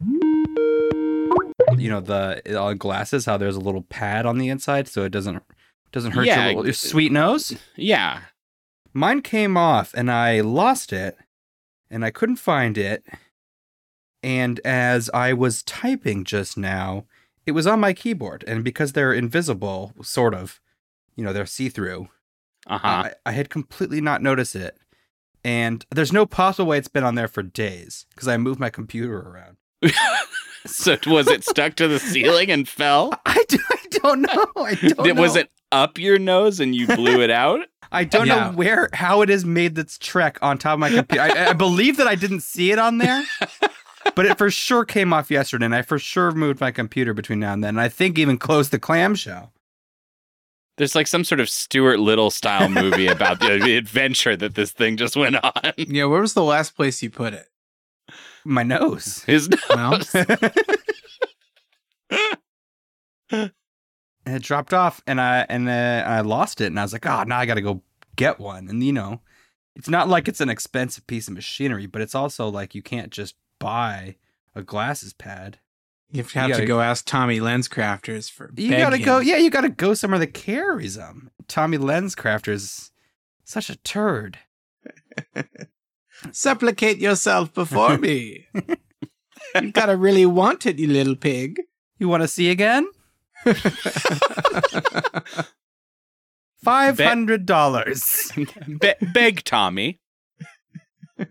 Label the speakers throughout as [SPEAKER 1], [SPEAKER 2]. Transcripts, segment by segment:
[SPEAKER 1] You know the uh, glasses, how there's a little pad on the inside, so it doesn't doesn't hurt
[SPEAKER 2] Yeah,
[SPEAKER 1] your, little, your sweet nose.
[SPEAKER 2] Yeah.
[SPEAKER 1] Mine came off, and I lost it, and I couldn't find it. And as I was typing just now, it was on my keyboard, and because they're invisible, sort of, you know, they're see through.
[SPEAKER 2] Uh huh.
[SPEAKER 1] I, I had completely not noticed it. And there's no possible way it's been on there for days because I moved my computer around.
[SPEAKER 2] So was it stuck to the ceiling and fell?
[SPEAKER 1] I, do, I don't know. I don't
[SPEAKER 2] Did- was it up your nose and you blew it out?
[SPEAKER 1] I don't
[SPEAKER 3] Yeah.
[SPEAKER 1] know where, how it has made this trek on top of my computer. I, I believe that I didn't see it on there, but it for sure came off yesterday. And I for sure moved my computer between now and then. And I think even closed the clamshell.
[SPEAKER 2] There's like some sort of Stuart Little style movie about the, the adventure that this thing just went on.
[SPEAKER 3] Yeah, where was the last place you put it?
[SPEAKER 1] My nose.
[SPEAKER 2] His nose.
[SPEAKER 1] and it dropped off and I and uh, I lost it and I was like, oh, now I got to go get one. And you know, it's not like it's an expensive piece of machinery, but it's also like you can't just buy a glasses pad.
[SPEAKER 3] you have to,
[SPEAKER 1] You
[SPEAKER 3] to
[SPEAKER 1] gotta-
[SPEAKER 3] go ask Tommy Lenscrafters for.
[SPEAKER 1] You
[SPEAKER 3] beg
[SPEAKER 1] got to go. Yeah, you got to go somewhere that carries them. Tommy Lenscrafter's such a turd.
[SPEAKER 3] Supplicate yourself before me. you gotta really want it, you little pig.
[SPEAKER 1] You want to see again? Five hundred dollars.
[SPEAKER 2] Be- beg Tommy.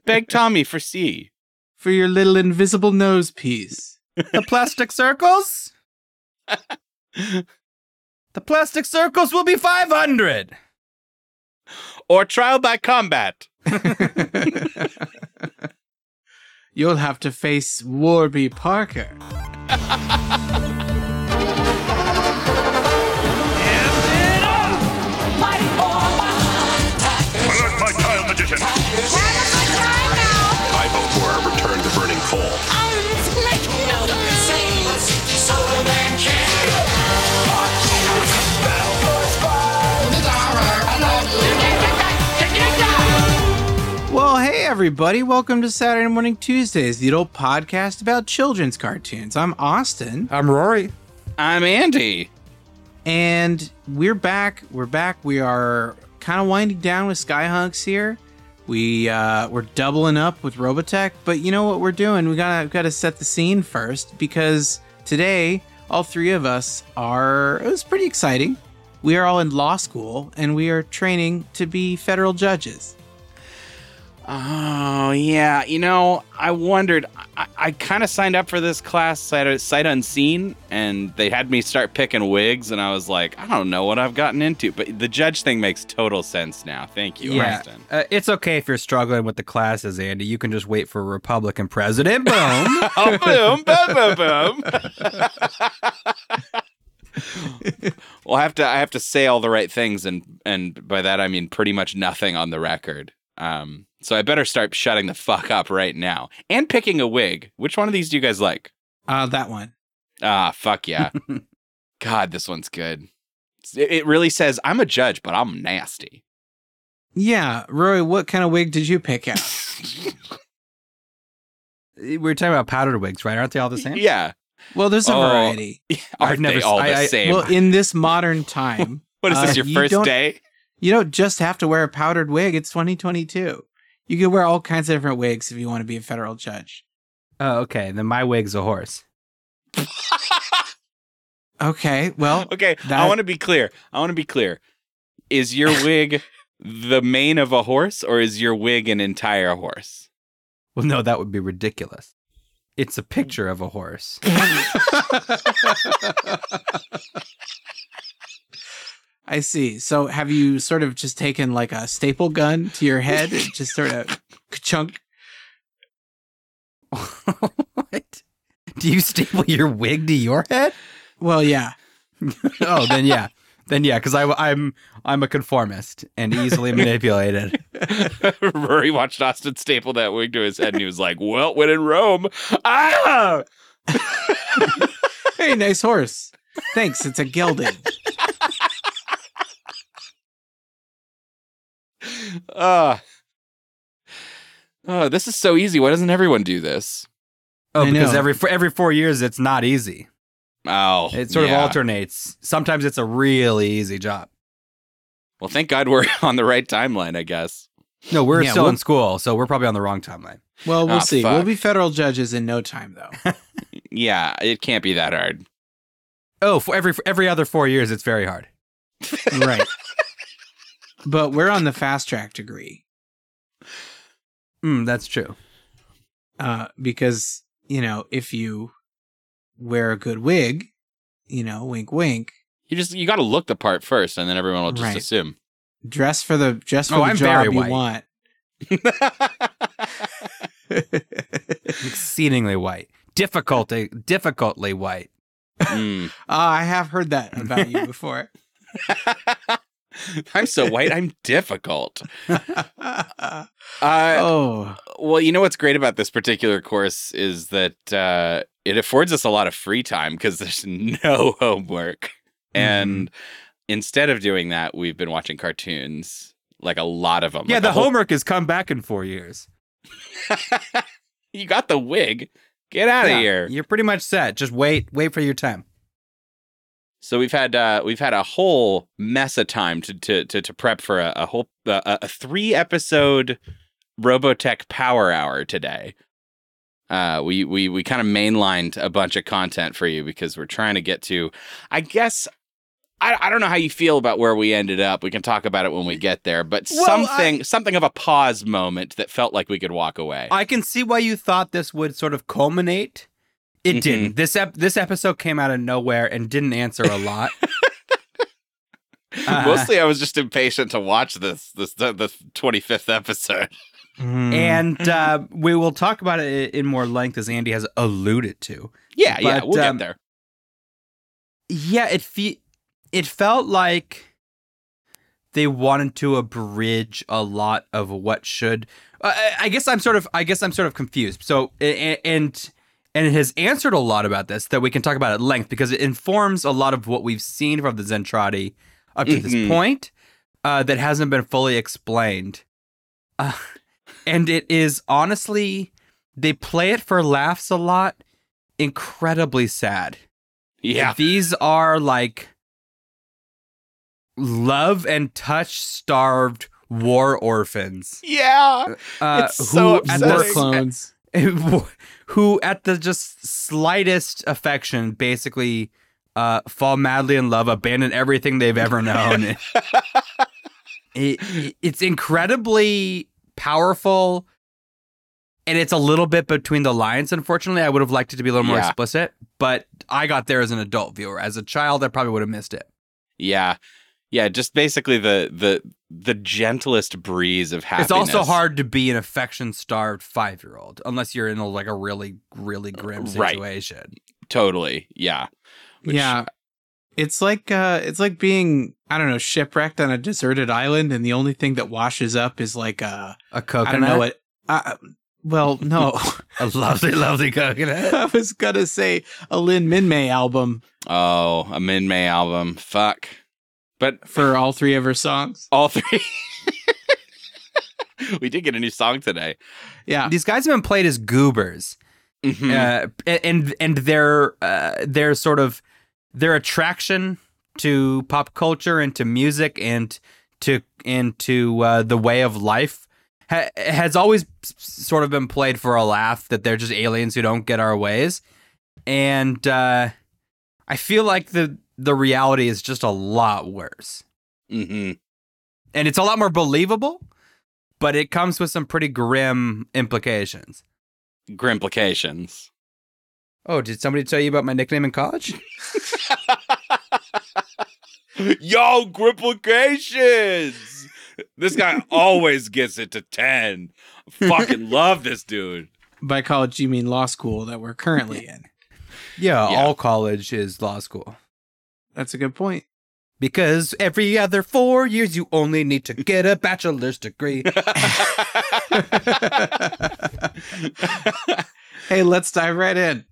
[SPEAKER 2] Beg Tommy for C.
[SPEAKER 3] For your little invisible nose piece.
[SPEAKER 1] the plastic circles. The plastic circles will be five hundred.
[SPEAKER 2] Or trial by combat.
[SPEAKER 3] You'll have to face Warby Parker. everybody, welcome to Saturday Morning Tuesdays, the old podcast about children's cartoons. I'm Austin,
[SPEAKER 1] I'm Rory.
[SPEAKER 2] I'm Andy.
[SPEAKER 3] and we're back. We're back. We are kind of winding down with Skyhunks here. We uh, we're doubling up with Robotech, but you know what we're doing? We gotta we gotta set the scene first because today all three of us are. It was pretty exciting. We are all in law school and we are training to be federal judges.
[SPEAKER 2] Oh yeah, you know, I wondered. I, I kind of signed up for this class sight, sight unseen, and they had me start picking wigs, and I was like, I don't know what I've gotten into. But the judge thing makes total sense now. Thank you,
[SPEAKER 1] Yeah,
[SPEAKER 2] Austin.
[SPEAKER 1] uh, it's okay if you're struggling with the classes, Andy. You can just wait for a Republican president. Boom.
[SPEAKER 2] oh, boom, boom, boom, boom. well, I have to. I have to say all the right things, and and by that I mean pretty much nothing on the record. Um, so I better start shutting the fuck up right now and picking a wig. Which one of these do you guys like?
[SPEAKER 3] Uh, that one.
[SPEAKER 2] Ah, fuck yeah. God, this one's good. It, it really says I'm a judge, but I'm nasty.
[SPEAKER 3] Yeah, Roy, what kind of wig did you pick out?
[SPEAKER 1] we were talking about powdered wigs, right? Aren't they all the same?
[SPEAKER 2] yeah.
[SPEAKER 3] Well, there's a
[SPEAKER 2] Oh,
[SPEAKER 3] variety.
[SPEAKER 2] Are
[SPEAKER 1] I've never
[SPEAKER 2] they all
[SPEAKER 1] I-
[SPEAKER 2] the
[SPEAKER 1] I-
[SPEAKER 2] same?
[SPEAKER 3] Well, in this modern time,
[SPEAKER 2] what is this,
[SPEAKER 3] uh,
[SPEAKER 2] your
[SPEAKER 3] you
[SPEAKER 2] first day?
[SPEAKER 3] you don't just have to wear a powdered wig. It's 2022. You can wear all kinds of different wigs if you want to be a federal judge.
[SPEAKER 1] Oh, okay. Then my wig's a horse.
[SPEAKER 3] Okay, well,
[SPEAKER 2] Okay, I want to be clear. I want to be clear. Is your wig the mane of a horse or is your wig an entire horse?
[SPEAKER 1] Well, no, that would be ridiculous. It's a picture of a horse.
[SPEAKER 3] I see. So have you sort of just taken like a staple gun to your head and just sort of chunk?
[SPEAKER 1] what? Do you staple your wig to your head?
[SPEAKER 3] Well, yeah.
[SPEAKER 1] Oh, then yeah, then yeah, because I'm I'm a conformist and easily manipulated.
[SPEAKER 2] Rory watched Austin staple that wig to his head and he was like, Well, when in Rome, ah!
[SPEAKER 3] Hey, nice horse. Thanks. It's a gelding.
[SPEAKER 2] Uh, oh, this is so easy. Why doesn't everyone do this?
[SPEAKER 1] Oh,
[SPEAKER 3] I
[SPEAKER 1] because
[SPEAKER 3] know.
[SPEAKER 1] every for every four years it's not easy.
[SPEAKER 2] Oh,
[SPEAKER 1] It sort
[SPEAKER 2] yeah.
[SPEAKER 1] of alternates. Sometimes it's a really easy job.
[SPEAKER 2] Well, thank God we're on the right timeline, I guess.
[SPEAKER 1] No, we're
[SPEAKER 3] Yeah,
[SPEAKER 1] still
[SPEAKER 3] we'll-
[SPEAKER 1] in school, so we're probably on the wrong timeline.
[SPEAKER 3] Well, we'll
[SPEAKER 2] Ah,
[SPEAKER 3] see.
[SPEAKER 2] fuck.
[SPEAKER 3] We'll be federal judges in no time, though.
[SPEAKER 2] Yeah, it can't be that hard.
[SPEAKER 1] Oh, for every for every other four years, it's very hard.
[SPEAKER 3] right. But we're on the fast track degree
[SPEAKER 1] Mm, that's true.
[SPEAKER 3] uh, because, you know, if you wear a good wig, you know, wink, wink,
[SPEAKER 2] You just you got to look the part first, and then everyone will just
[SPEAKER 3] Right.
[SPEAKER 2] assume.
[SPEAKER 3] dress for the dress for
[SPEAKER 1] Oh,
[SPEAKER 3] the
[SPEAKER 1] I'm
[SPEAKER 3] job
[SPEAKER 1] very
[SPEAKER 3] you
[SPEAKER 1] white.
[SPEAKER 3] want.
[SPEAKER 1] Exceedingly white, difficulty, difficultly white.
[SPEAKER 2] Mm.
[SPEAKER 3] Ah, I have heard that about you before.
[SPEAKER 2] I'm so white. I'm difficult. Uh,
[SPEAKER 3] oh,
[SPEAKER 2] well, you know what's great about this particular course is that uh, it affords us a lot of free time because there's no homework, and instead of doing that, we've been watching cartoons, like a lot of them.
[SPEAKER 1] yeah,
[SPEAKER 2] Like
[SPEAKER 1] the
[SPEAKER 2] whole-
[SPEAKER 1] homework has come back in four years.
[SPEAKER 2] you got the wig. Get out of
[SPEAKER 1] Yeah,
[SPEAKER 2] here.
[SPEAKER 1] You're pretty much set. Just wait, wait for your time.
[SPEAKER 2] So we've had uh, we've had a whole mess of time to to to, to prep for a, a whole a, a three episode Robotech Power Hour today. Uh, we we we kind of mainlined a bunch of content for you because we're trying to get to. I guess I I don't know how you feel about where we ended up. We can talk about it when we get there. But
[SPEAKER 1] Well,
[SPEAKER 2] something something of a pause moment that felt like we could walk away.
[SPEAKER 1] I can see why you thought this would sort of culminate. It
[SPEAKER 2] Mhm.
[SPEAKER 1] didn't. This ep- this episode came out of nowhere and didn't answer a lot. Uh,
[SPEAKER 2] Mostly, I was just impatient to watch this this the, the 25th episode.
[SPEAKER 3] Mm.
[SPEAKER 1] and uh, we will talk about it in more length as Andy has alluded to.
[SPEAKER 2] Yeah, yeah, we'll
[SPEAKER 1] um,
[SPEAKER 2] get there.
[SPEAKER 1] Yeah, it fe- it felt like they wanted to abridge a lot of what should. Uh, I- I guess I'm sort of. I guess I'm sort of confused. So a- a- and and it has answered a lot about this that we can talk about at length because it informs a lot of what we've seen from the Zentradi up to
[SPEAKER 2] Mhm.
[SPEAKER 1] this point uh, that hasn't been fully explained. Uh, and it is honestly they play it for laughs a lot. Incredibly sad.
[SPEAKER 2] Yeah,
[SPEAKER 1] These are like love and touch starved war orphans.
[SPEAKER 2] yeah.
[SPEAKER 1] Uh,
[SPEAKER 2] It's so
[SPEAKER 1] at
[SPEAKER 3] war
[SPEAKER 2] upsetting.
[SPEAKER 3] clones.
[SPEAKER 1] who at the just slightest affection basically uh, fall madly in love, abandon everything they've ever known. it, it- it's incredibly powerful. And it's a little bit between the lines, unfortunately. I would have liked it to be a little more
[SPEAKER 2] Yeah.
[SPEAKER 1] explicit, but I got there as an adult viewer. As a child, I probably would have missed it.
[SPEAKER 2] yeah, yeah. Just basically the the the gentlest breeze of happiness.
[SPEAKER 1] It's also hard to be an affection starved five year old unless you're in a, like a really, really grim
[SPEAKER 2] Right.
[SPEAKER 1] situation.
[SPEAKER 2] Totally. Yeah. Which-
[SPEAKER 3] yeah. It's like uh it's like being I don't know shipwrecked on a deserted island and the only thing that washes up is like uh
[SPEAKER 1] A coconut.
[SPEAKER 3] I don't know what uh, well no
[SPEAKER 1] A lovely, lovely coconut.
[SPEAKER 3] I was gonna say a Lynn Minmay album
[SPEAKER 2] Oh, a Minmay album. Fuck. But
[SPEAKER 3] for all three of her songs.
[SPEAKER 2] all three. we did get a new song today.
[SPEAKER 3] Yeah.
[SPEAKER 1] These guys have been played as goobers,
[SPEAKER 2] Mhm.
[SPEAKER 1] uh, and and their uh, their sort of their attraction to pop culture and to music and to and to uh, the way of life ha- has always sort of been played for a laugh that they're just aliens who don't get our ways, and uh, I feel like the the reality is just a lot worse.
[SPEAKER 2] Mhm.
[SPEAKER 1] and it's a lot more believable, but it comes with some pretty grim implications.
[SPEAKER 2] Grim implications.
[SPEAKER 1] Oh, did somebody tell you about my nickname in college?
[SPEAKER 2] Yo, Grimplications! This guy always gets it to 10. Fucking love this dude.
[SPEAKER 3] By college you mean law school that we're currently in.
[SPEAKER 1] Yeah,
[SPEAKER 2] Yeah.
[SPEAKER 1] all college is law school.
[SPEAKER 3] That's a good point.
[SPEAKER 1] Because every other four years, you only need to get a bachelor's degree.
[SPEAKER 3] Hey, let's dive right in.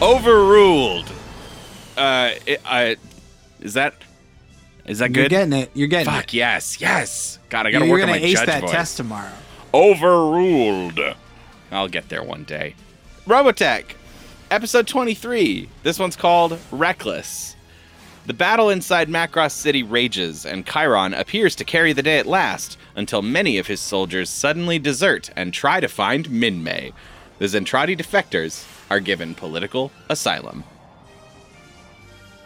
[SPEAKER 2] Overruled. Uh, it, I is that is that good?
[SPEAKER 3] You're getting it. You're getting
[SPEAKER 2] Fuck
[SPEAKER 3] it.
[SPEAKER 2] yes, yes. God, I gotta
[SPEAKER 3] You're
[SPEAKER 2] work on
[SPEAKER 3] gonna
[SPEAKER 2] my
[SPEAKER 3] ace
[SPEAKER 2] judge
[SPEAKER 3] that
[SPEAKER 2] voice.
[SPEAKER 3] test tomorrow.
[SPEAKER 2] Overruled. I'll get there one day. Robotech, episode 23. This one's called Reckless. The battle inside Macross City rages, and Khyron appears to carry the day at last until many of his soldiers suddenly desert and try to find Minmay. The Zentradi defectors are given political asylum.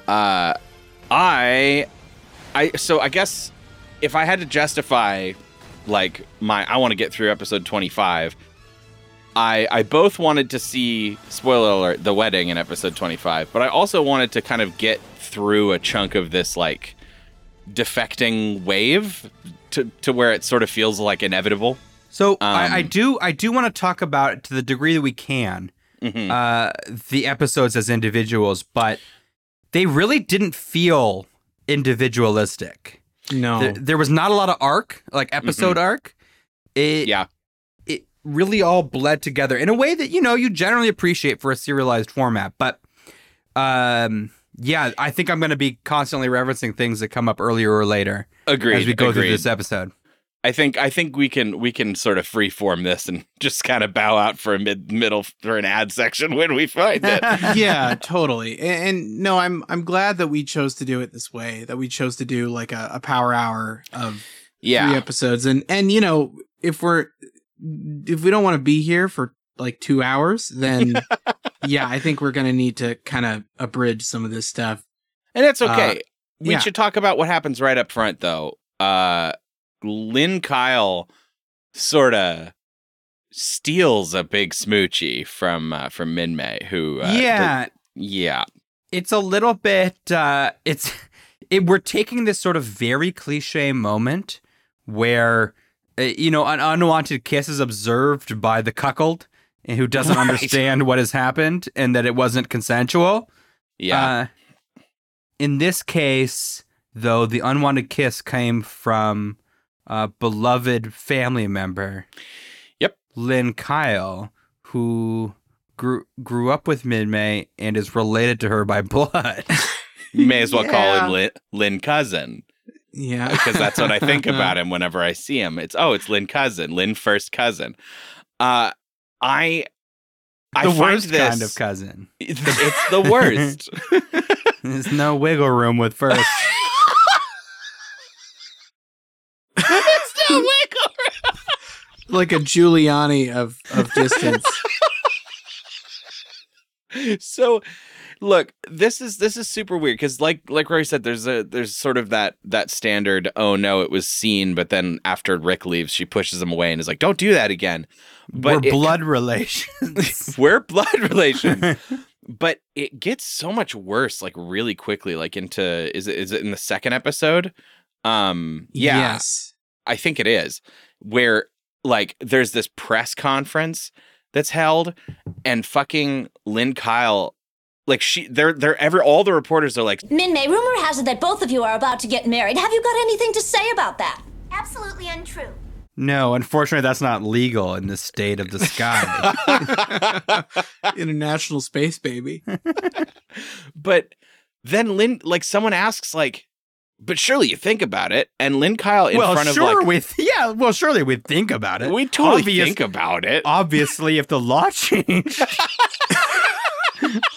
[SPEAKER 2] Uh, I, I so I guess if I had to justify like my I want to get through episode 25 I I both wanted to see spoiler alert the wedding in episode 25 but I also wanted to kind of get through a chunk of this like defecting wave to to where it sort of feels like inevitable
[SPEAKER 1] So I, I
[SPEAKER 2] Um,
[SPEAKER 1] do I do want to talk about to the degree that we can
[SPEAKER 2] Mhm.
[SPEAKER 1] uh, the episodes as individuals, but they really didn't feel individualistic.
[SPEAKER 3] No.
[SPEAKER 1] There, there was not a lot of arc, like episode arc. It,
[SPEAKER 2] yeah
[SPEAKER 1] it really all bled together in a way that you know you generally appreciate for a serialized format. But um, yeah, I think I'm going to be constantly referencing things that come up earlier or later
[SPEAKER 2] agreed
[SPEAKER 1] as we go through this episode.
[SPEAKER 2] I think I think we can we can sort of freeform this and just kind of bow out for a mid middle for an ad section when we find it.
[SPEAKER 3] yeah, totally. And, and no, I'm I'm glad that we chose to do it this way. That we chose to do like a, a power hour of three episodes. And and you know, if we're if we don't want to be here for like two hours, then yeah, I think we're gonna need to kind of abridge some of this stuff.
[SPEAKER 2] and that's okay.
[SPEAKER 3] Uh,
[SPEAKER 2] we
[SPEAKER 3] yeah.
[SPEAKER 2] should talk about what happens right up front, though. Uh, Lynn Kyle sort of steals a big smoochie from uh, from Minmay, who uh,
[SPEAKER 1] yeah,
[SPEAKER 2] the- yeah,
[SPEAKER 1] it's a little bit uh it's it, we're taking this sort of very cliche moment where uh, you know an unwanted kiss is observed by the cuckold and who doesn't
[SPEAKER 2] Right.
[SPEAKER 1] understand what has happened and that it wasn't consensual.
[SPEAKER 2] Yeah,
[SPEAKER 1] uh, in this case though the unwanted kiss came from a beloved family member
[SPEAKER 2] Yep.
[SPEAKER 1] lynn kyle who grew grew up with Minmay and is related to her by blood
[SPEAKER 2] you may as well call him Lynn, Lynn Cousin
[SPEAKER 3] Yeah,
[SPEAKER 2] because that's what I think about him whenever I see him. It's oh, it's Lynn Cousin, Lynn first cousin. Uh, I I
[SPEAKER 1] the
[SPEAKER 2] find
[SPEAKER 1] worst
[SPEAKER 2] this,
[SPEAKER 1] kind of cousin.
[SPEAKER 2] It's, it's the worst.
[SPEAKER 1] There's no wiggle room with first.
[SPEAKER 2] it's no wiggle
[SPEAKER 3] like a Giuliani of of distance.
[SPEAKER 2] so look this is this is super weird because like like rory said there's a there's sort of that that standard oh no it was seen but then after rick leaves she pushes him away and is like don't do that again
[SPEAKER 1] We're
[SPEAKER 2] but it-
[SPEAKER 1] blood relations.
[SPEAKER 2] we're blood relations but it gets so much worse like really quickly like into is it is it in the second episode um yeah
[SPEAKER 3] Yes.
[SPEAKER 2] I think it is, where like there's this press conference that's held, and fucking Lynn Kyle, like she, they're they're ever all the reporters are like,
[SPEAKER 4] Minmay, rumor has it that both of you are about to get married. Have you got anything to say about that?
[SPEAKER 5] Absolutely untrue.
[SPEAKER 1] no, unfortunately, that's not legal in the state of the sky.
[SPEAKER 3] International space baby.
[SPEAKER 2] but then Lynn, like someone asks like, but surely you think about it, and Lynn Kyle in
[SPEAKER 1] well,
[SPEAKER 2] front of
[SPEAKER 1] sure,
[SPEAKER 2] like,
[SPEAKER 1] we yeah, well, surely we'd think about it.
[SPEAKER 2] we totally
[SPEAKER 1] Obvious-
[SPEAKER 2] think about it.
[SPEAKER 1] Obviously, if the law changed,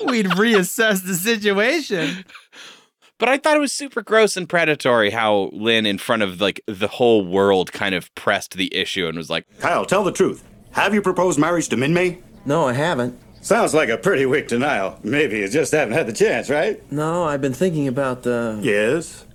[SPEAKER 1] we'd reassess the situation.
[SPEAKER 2] But I thought it was super gross and predatory how Lynn, in front of like the whole world, kind of pressed the issue and was like,
[SPEAKER 6] Kyle, tell the truth. Have you proposed marriage to Minmay?
[SPEAKER 7] No, I haven't.
[SPEAKER 6] Sounds like a pretty weak denial. Maybe you just haven't had the chance, right?
[SPEAKER 7] No, I've been thinking about the.
[SPEAKER 6] Yes.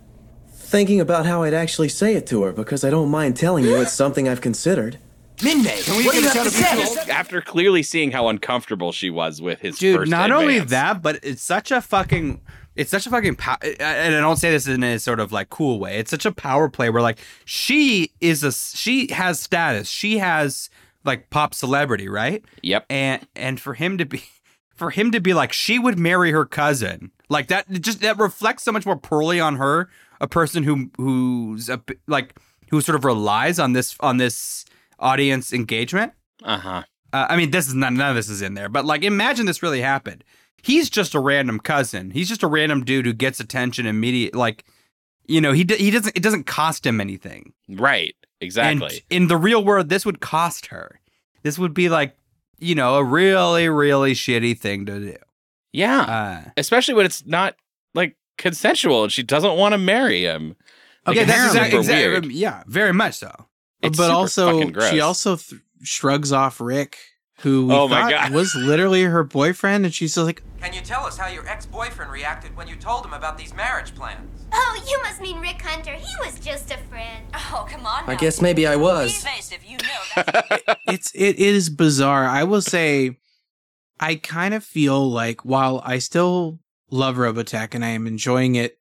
[SPEAKER 7] Thinking about how I'd actually say it to her because I don't mind telling you it's something I've considered.
[SPEAKER 6] Minmay, can we
[SPEAKER 7] What do
[SPEAKER 6] get
[SPEAKER 7] you
[SPEAKER 6] a
[SPEAKER 7] have
[SPEAKER 6] sound
[SPEAKER 7] to
[SPEAKER 6] of
[SPEAKER 7] say?
[SPEAKER 2] after clearly seeing how uncomfortable she was with his
[SPEAKER 1] dude
[SPEAKER 2] first
[SPEAKER 1] not only that but it's such a fucking it's such a fucking pow- and i don't say this in a sort of like cool way it's such a power play where like she is a she has status she has like pop celebrity right
[SPEAKER 2] Yep.
[SPEAKER 1] and and for him to be for him to be like she would marry her cousin like that it just that reflects so much more poorly on her a person who who's a, like who sort of relies on this on this audience engagement
[SPEAKER 2] Uh huh.
[SPEAKER 1] uh, I mean, this is not none of this is in there, but like, imagine this really happened. he's just a random cousin. He's just a random dude who gets attention immediate. Like, you know, he d- he doesn't. It doesn't cost him anything.
[SPEAKER 2] Right. Exactly.
[SPEAKER 1] And in the real world, this would cost her. This would be like, you know, a really, really shitty thing to do.
[SPEAKER 2] yeah.
[SPEAKER 1] Uh,
[SPEAKER 2] Especially when it's not like consensual and she doesn't want to marry him. Like,
[SPEAKER 1] yeah, that's exactly, exactly.
[SPEAKER 2] weird.
[SPEAKER 1] Yeah, very much so.
[SPEAKER 2] It's
[SPEAKER 3] but also she also th- shrugs off Rick, who we
[SPEAKER 2] Oh my
[SPEAKER 3] thought
[SPEAKER 2] God.
[SPEAKER 3] was literally her boyfriend, and she's just like,
[SPEAKER 5] Can you tell us how your ex-boyfriend reacted when you told him about these marriage plans?
[SPEAKER 8] Oh, you must mean Rick Hunter. He was just a friend.
[SPEAKER 4] Oh, come on.
[SPEAKER 7] I guess maybe I was.
[SPEAKER 4] you know that's
[SPEAKER 3] it's it is bizarre. I will say, I kind of feel like while I still love Robotech and I am enjoying it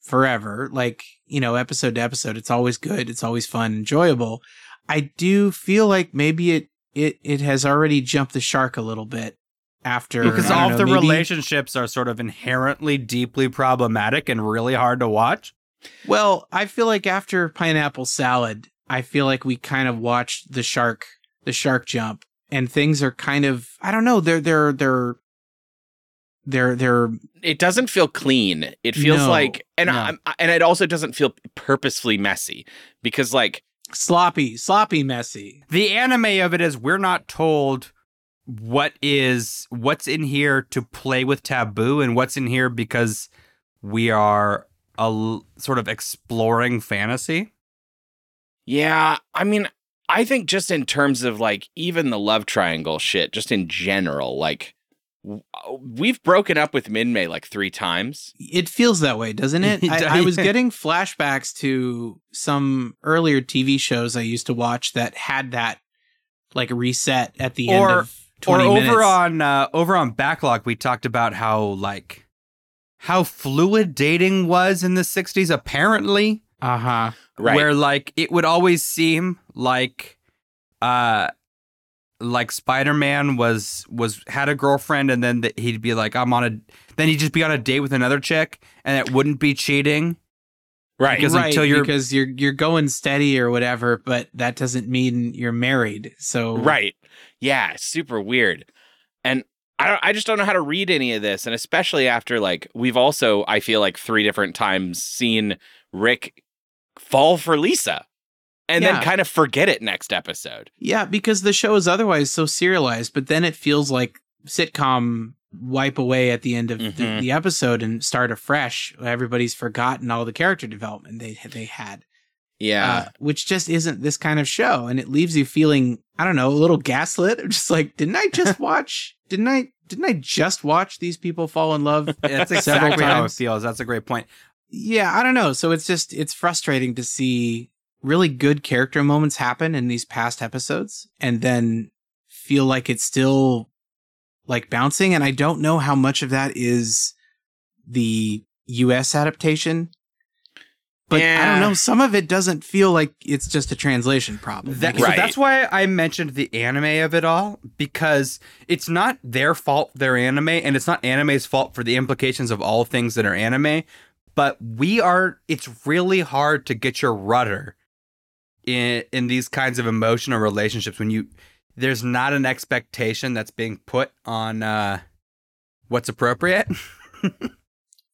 [SPEAKER 3] forever, like you know, episode to episode, it's always good, it's always fun, enjoyable. I do feel like maybe it it it has already jumped the shark a little bit after
[SPEAKER 1] Because all
[SPEAKER 3] know,
[SPEAKER 1] of the
[SPEAKER 3] maybe-
[SPEAKER 1] relationships are sort of inherently deeply problematic and really hard to watch.
[SPEAKER 3] Well, I feel like after pineapple salad, I feel like we kind of watched the shark, the shark jump, and things are kind of I don't know. They're they're they're they're they're
[SPEAKER 2] it doesn't feel clean. It feels
[SPEAKER 3] No,
[SPEAKER 2] like, and
[SPEAKER 3] no.
[SPEAKER 2] I'm, and it also doesn't feel purposefully messy because, like,
[SPEAKER 3] sloppy, sloppy, messy.
[SPEAKER 1] The anime of it is we're not told what is what's in here to play with taboo and what's in here because we are a l- sort of exploring fantasy.
[SPEAKER 2] yeah, I mean, I think just in terms of like even the love triangle shit, just in general, like w- we've broken up with Minmay like three times.
[SPEAKER 3] It feels that way, doesn't it?
[SPEAKER 1] It
[SPEAKER 3] I, I was getting flashbacks to some earlier TV shows I used to watch that had that like reset at the end
[SPEAKER 1] Or-
[SPEAKER 3] of twenty
[SPEAKER 1] or
[SPEAKER 3] minutes.
[SPEAKER 1] over on uh, over on backlog we talked about how like how fluid dating was in the 60s apparently
[SPEAKER 3] uh huh.
[SPEAKER 2] Right.
[SPEAKER 1] where like it would always seem like uh like spider-man was was had a girlfriend and then th- he'd be like i'm on a then he'd just be on a date with another chick and it wouldn't be cheating
[SPEAKER 2] right.
[SPEAKER 1] because
[SPEAKER 3] right,
[SPEAKER 1] until you're-
[SPEAKER 3] because you're you're going steady or whatever, but that doesn't mean you're married. So
[SPEAKER 2] Right. Yeah, super weird. And I don't I just don't know how to read any of this and especially after like we've also I feel like three different times seen Rick fall for Lisa and
[SPEAKER 3] Yeah.
[SPEAKER 2] then kind of forget it next episode.
[SPEAKER 3] Yeah, because the show is otherwise so serialized, but then it feels like sitcom wipe away at the end of the,
[SPEAKER 2] Mhm.
[SPEAKER 3] the episode and start afresh. Everybody's forgotten all the character development they they had,
[SPEAKER 2] Yeah.
[SPEAKER 3] uh, which just isn't this kind of show, and it leaves you feeling I don't know a little gaslit. Just like, didn't I just watch? didn't I? Didn't I just watch these people fall in love?
[SPEAKER 1] that's exactly how it feels that's a great point
[SPEAKER 3] yeah, I don't know. So it's just it's frustrating to see really good character moments happen in these past episodes and then feel like it's still like bouncing and I don't know how much of that is the US adaptation. But I don't know, some of it doesn't feel like it's just a translation problem.
[SPEAKER 1] That,
[SPEAKER 3] Like,
[SPEAKER 1] So that's why I mentioned the anime of it all because it's not their fault they're anime and it's not anime's fault for the implications of all things that are anime. But we are it's really hard to get your rudder in in these kinds of emotional relationships when you there's not an expectation that's being put on uh what's appropriate.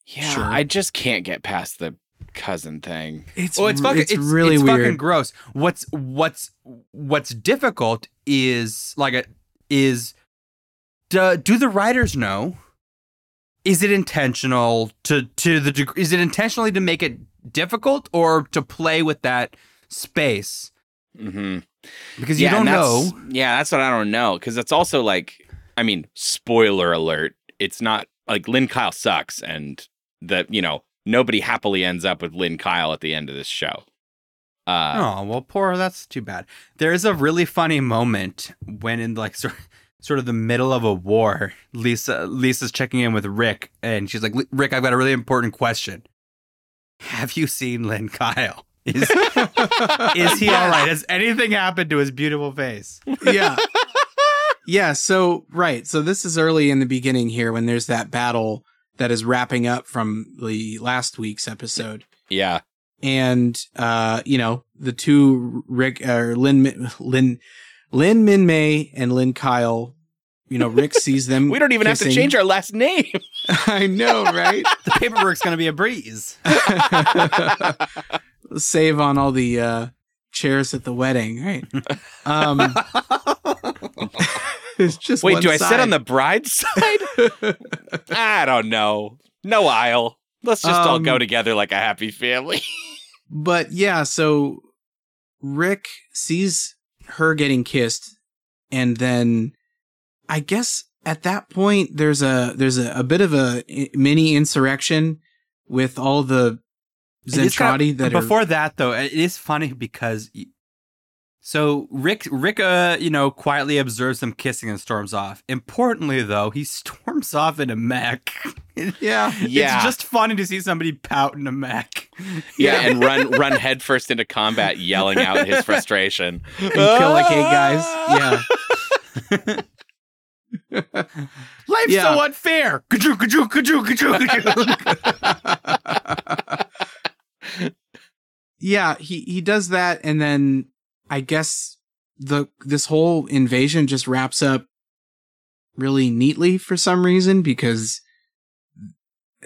[SPEAKER 2] yeah.
[SPEAKER 3] Sure.
[SPEAKER 2] I just can't get past the cousin thing.
[SPEAKER 3] It's,
[SPEAKER 1] well, it's fucking
[SPEAKER 3] it's
[SPEAKER 1] it's,
[SPEAKER 3] really
[SPEAKER 1] it's
[SPEAKER 3] weird.
[SPEAKER 1] fucking gross. What's what's what's difficult is like a is do, do the writers know? Is it intentional to to the deg- is it intentionally to make it difficult or to play with that space?
[SPEAKER 2] Mhm.
[SPEAKER 1] Because you
[SPEAKER 2] Yeah,
[SPEAKER 1] don't know.
[SPEAKER 2] Yeah, that's what I don't know. Because it's also like, I mean, spoiler alert. It's not like Lynn Kyle sucks, and that you know nobody happily ends up with Lynn Kyle at the end of this show. Uh,
[SPEAKER 1] Oh well, poor. That's too bad. There is a really funny moment when, in like sort sort of the middle of a war, Lisa Lisa's checking in with Rick, and she's like, "Rick, I've got a really important question. Have you seen Lynn Kyle? Is is he all right? Has anything happened to his beautiful face?"
[SPEAKER 3] yeah. Yeah, so right. So this is early in the beginning here when there's that battle that is wrapping up from the last week's episode.
[SPEAKER 2] yeah,
[SPEAKER 3] And uh, you know, the two Rick or Lin Min- Lin Lynn Minmay and Lynn Kyle you know, Rick sees them.
[SPEAKER 2] We don't even have to change our last name.
[SPEAKER 3] I know, right?
[SPEAKER 1] The paperwork's gonna be a breeze.
[SPEAKER 3] Save on all the uh, chairs at the wedding, right? Um, it's just
[SPEAKER 2] Wait, do I sit on the bride's side? I don't know. No aisle. Let's just all go
[SPEAKER 3] Um,
[SPEAKER 2] together like a happy family.
[SPEAKER 3] But yeah, so Rick sees her getting kissed, and then I guess at that point there's a there's a, a bit of a mini insurrection with all the
[SPEAKER 1] Is kind of-
[SPEAKER 3] that are
[SPEAKER 1] before that though, it is funny because so Rick Rick uh you know quietly observes them kissing and storms off. Importantly though, he storms off in a mech.
[SPEAKER 3] yeah
[SPEAKER 2] Yeah.
[SPEAKER 1] It's just funny to see somebody pout in a mech.
[SPEAKER 2] yeah, and run run headfirst into combat, yelling out his frustration.
[SPEAKER 3] and kill like eight guys. Yeah.
[SPEAKER 1] Life's
[SPEAKER 3] Yeah.
[SPEAKER 1] so unfair. Ka-choo, ka-choo, ka-choo.
[SPEAKER 3] Yeah, he he does that, and then I guess the this whole invasion just wraps up really neatly for some reason because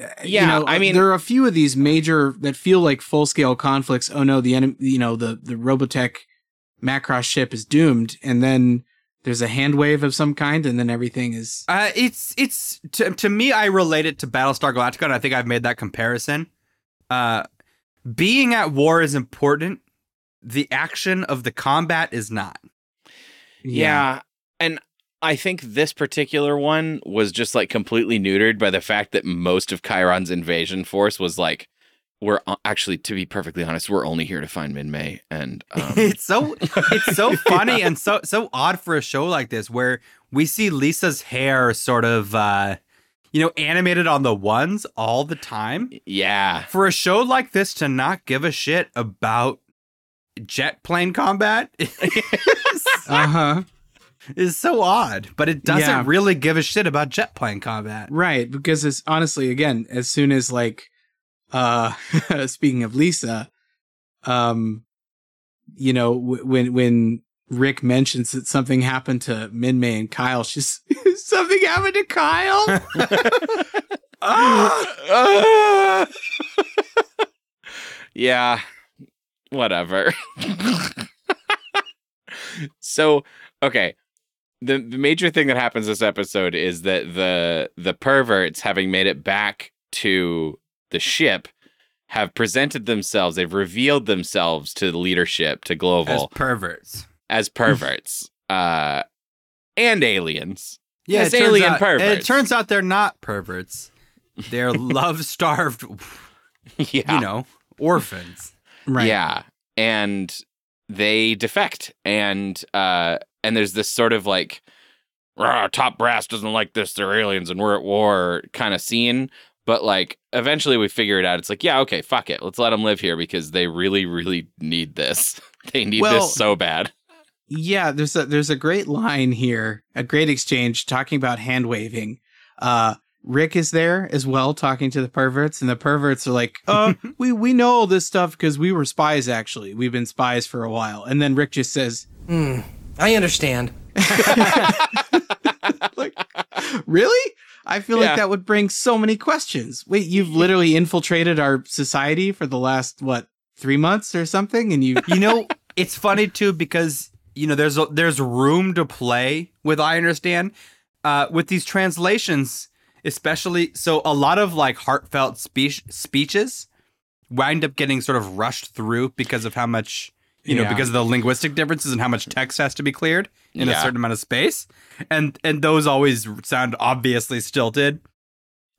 [SPEAKER 3] uh, you
[SPEAKER 2] Yeah,
[SPEAKER 3] know,
[SPEAKER 2] I mean-
[SPEAKER 3] there are a few of these major that feel like full scale conflicts. Oh no, the enemy, you know, the the Robotech Macross ship is doomed, and then there's a hand wave of some kind, and then everything is
[SPEAKER 1] Uh, it's it's to, to me. I relate it to Battlestar Galactica, and I think I've made that comparison. Uh, being at war is important. The action of the combat is not.
[SPEAKER 2] Yeah. And I think this particular one was just like completely neutered by the fact that most of Khyron's invasion force was like, we're actually, to be perfectly honest, we're only here to find Minmay. And um,
[SPEAKER 1] it's so it's so funny and so so odd for a show like this where we see Lisa's hair sort of uh you know animated on the ones all the time.
[SPEAKER 2] yeah.
[SPEAKER 1] For a show like this to not give a shit about jet plane combat
[SPEAKER 3] uh huh.
[SPEAKER 1] is so odd, but it doesn't
[SPEAKER 3] Yeah.
[SPEAKER 1] really give a shit about jet plane combat.
[SPEAKER 3] Right, because it's honestly again, as soon as like uh speaking of Lisa, um you know, w- when when Rick mentions that something happened to Minmay and Kyle, she's something happened to Kyle.
[SPEAKER 2] Ah! yeah. Whatever. so, okay. The, the major thing that happens this episode is that the the perverts having made it back to the ship have presented themselves they've revealed themselves to the leadership to Gloval.
[SPEAKER 1] As
[SPEAKER 2] global
[SPEAKER 1] perverts.
[SPEAKER 2] As, perverts uh and aliens
[SPEAKER 1] Yeah,
[SPEAKER 2] As
[SPEAKER 1] it turns
[SPEAKER 2] alien
[SPEAKER 1] out-
[SPEAKER 2] perverts.
[SPEAKER 1] It turns out they're not perverts. They're love starved,
[SPEAKER 2] yeah
[SPEAKER 1] you know, orphans.
[SPEAKER 3] right.
[SPEAKER 2] Yeah. And they defect and uh and there's this sort of like top brass doesn't like this, they're aliens and we're at war kind of scene. But like eventually we figure it out. It's like, yeah, okay, fuck it. Let's let them live here because they really, really need this. They need
[SPEAKER 3] Well-
[SPEAKER 2] this so bad.
[SPEAKER 3] Yeah, there's a there's a great line here, a great exchange talking about hand waving. Uh Rick is there as well talking to the perverts, and the perverts are like, "Uh, we we know all this stuff because we were spies. Actually, we've been spies for a while." And then Rick just says,
[SPEAKER 5] Hmm. I understand.
[SPEAKER 3] "Like, really? I feel
[SPEAKER 2] Yeah.
[SPEAKER 3] like that would bring so many questions. Wait, you've literally infiltrated our society for the last what three months or something, and you
[SPEAKER 1] You know, it's funny too because you know there's a, there's room to play with. I understand uh, with these translations, especially. So a lot of like heartfelt speech speeches wind up getting sort of rushed through because of how much you know
[SPEAKER 3] Yeah.
[SPEAKER 1] because of the linguistic differences and how much text has to be cleared in a certain amount of space, and and those always sound obviously stilted.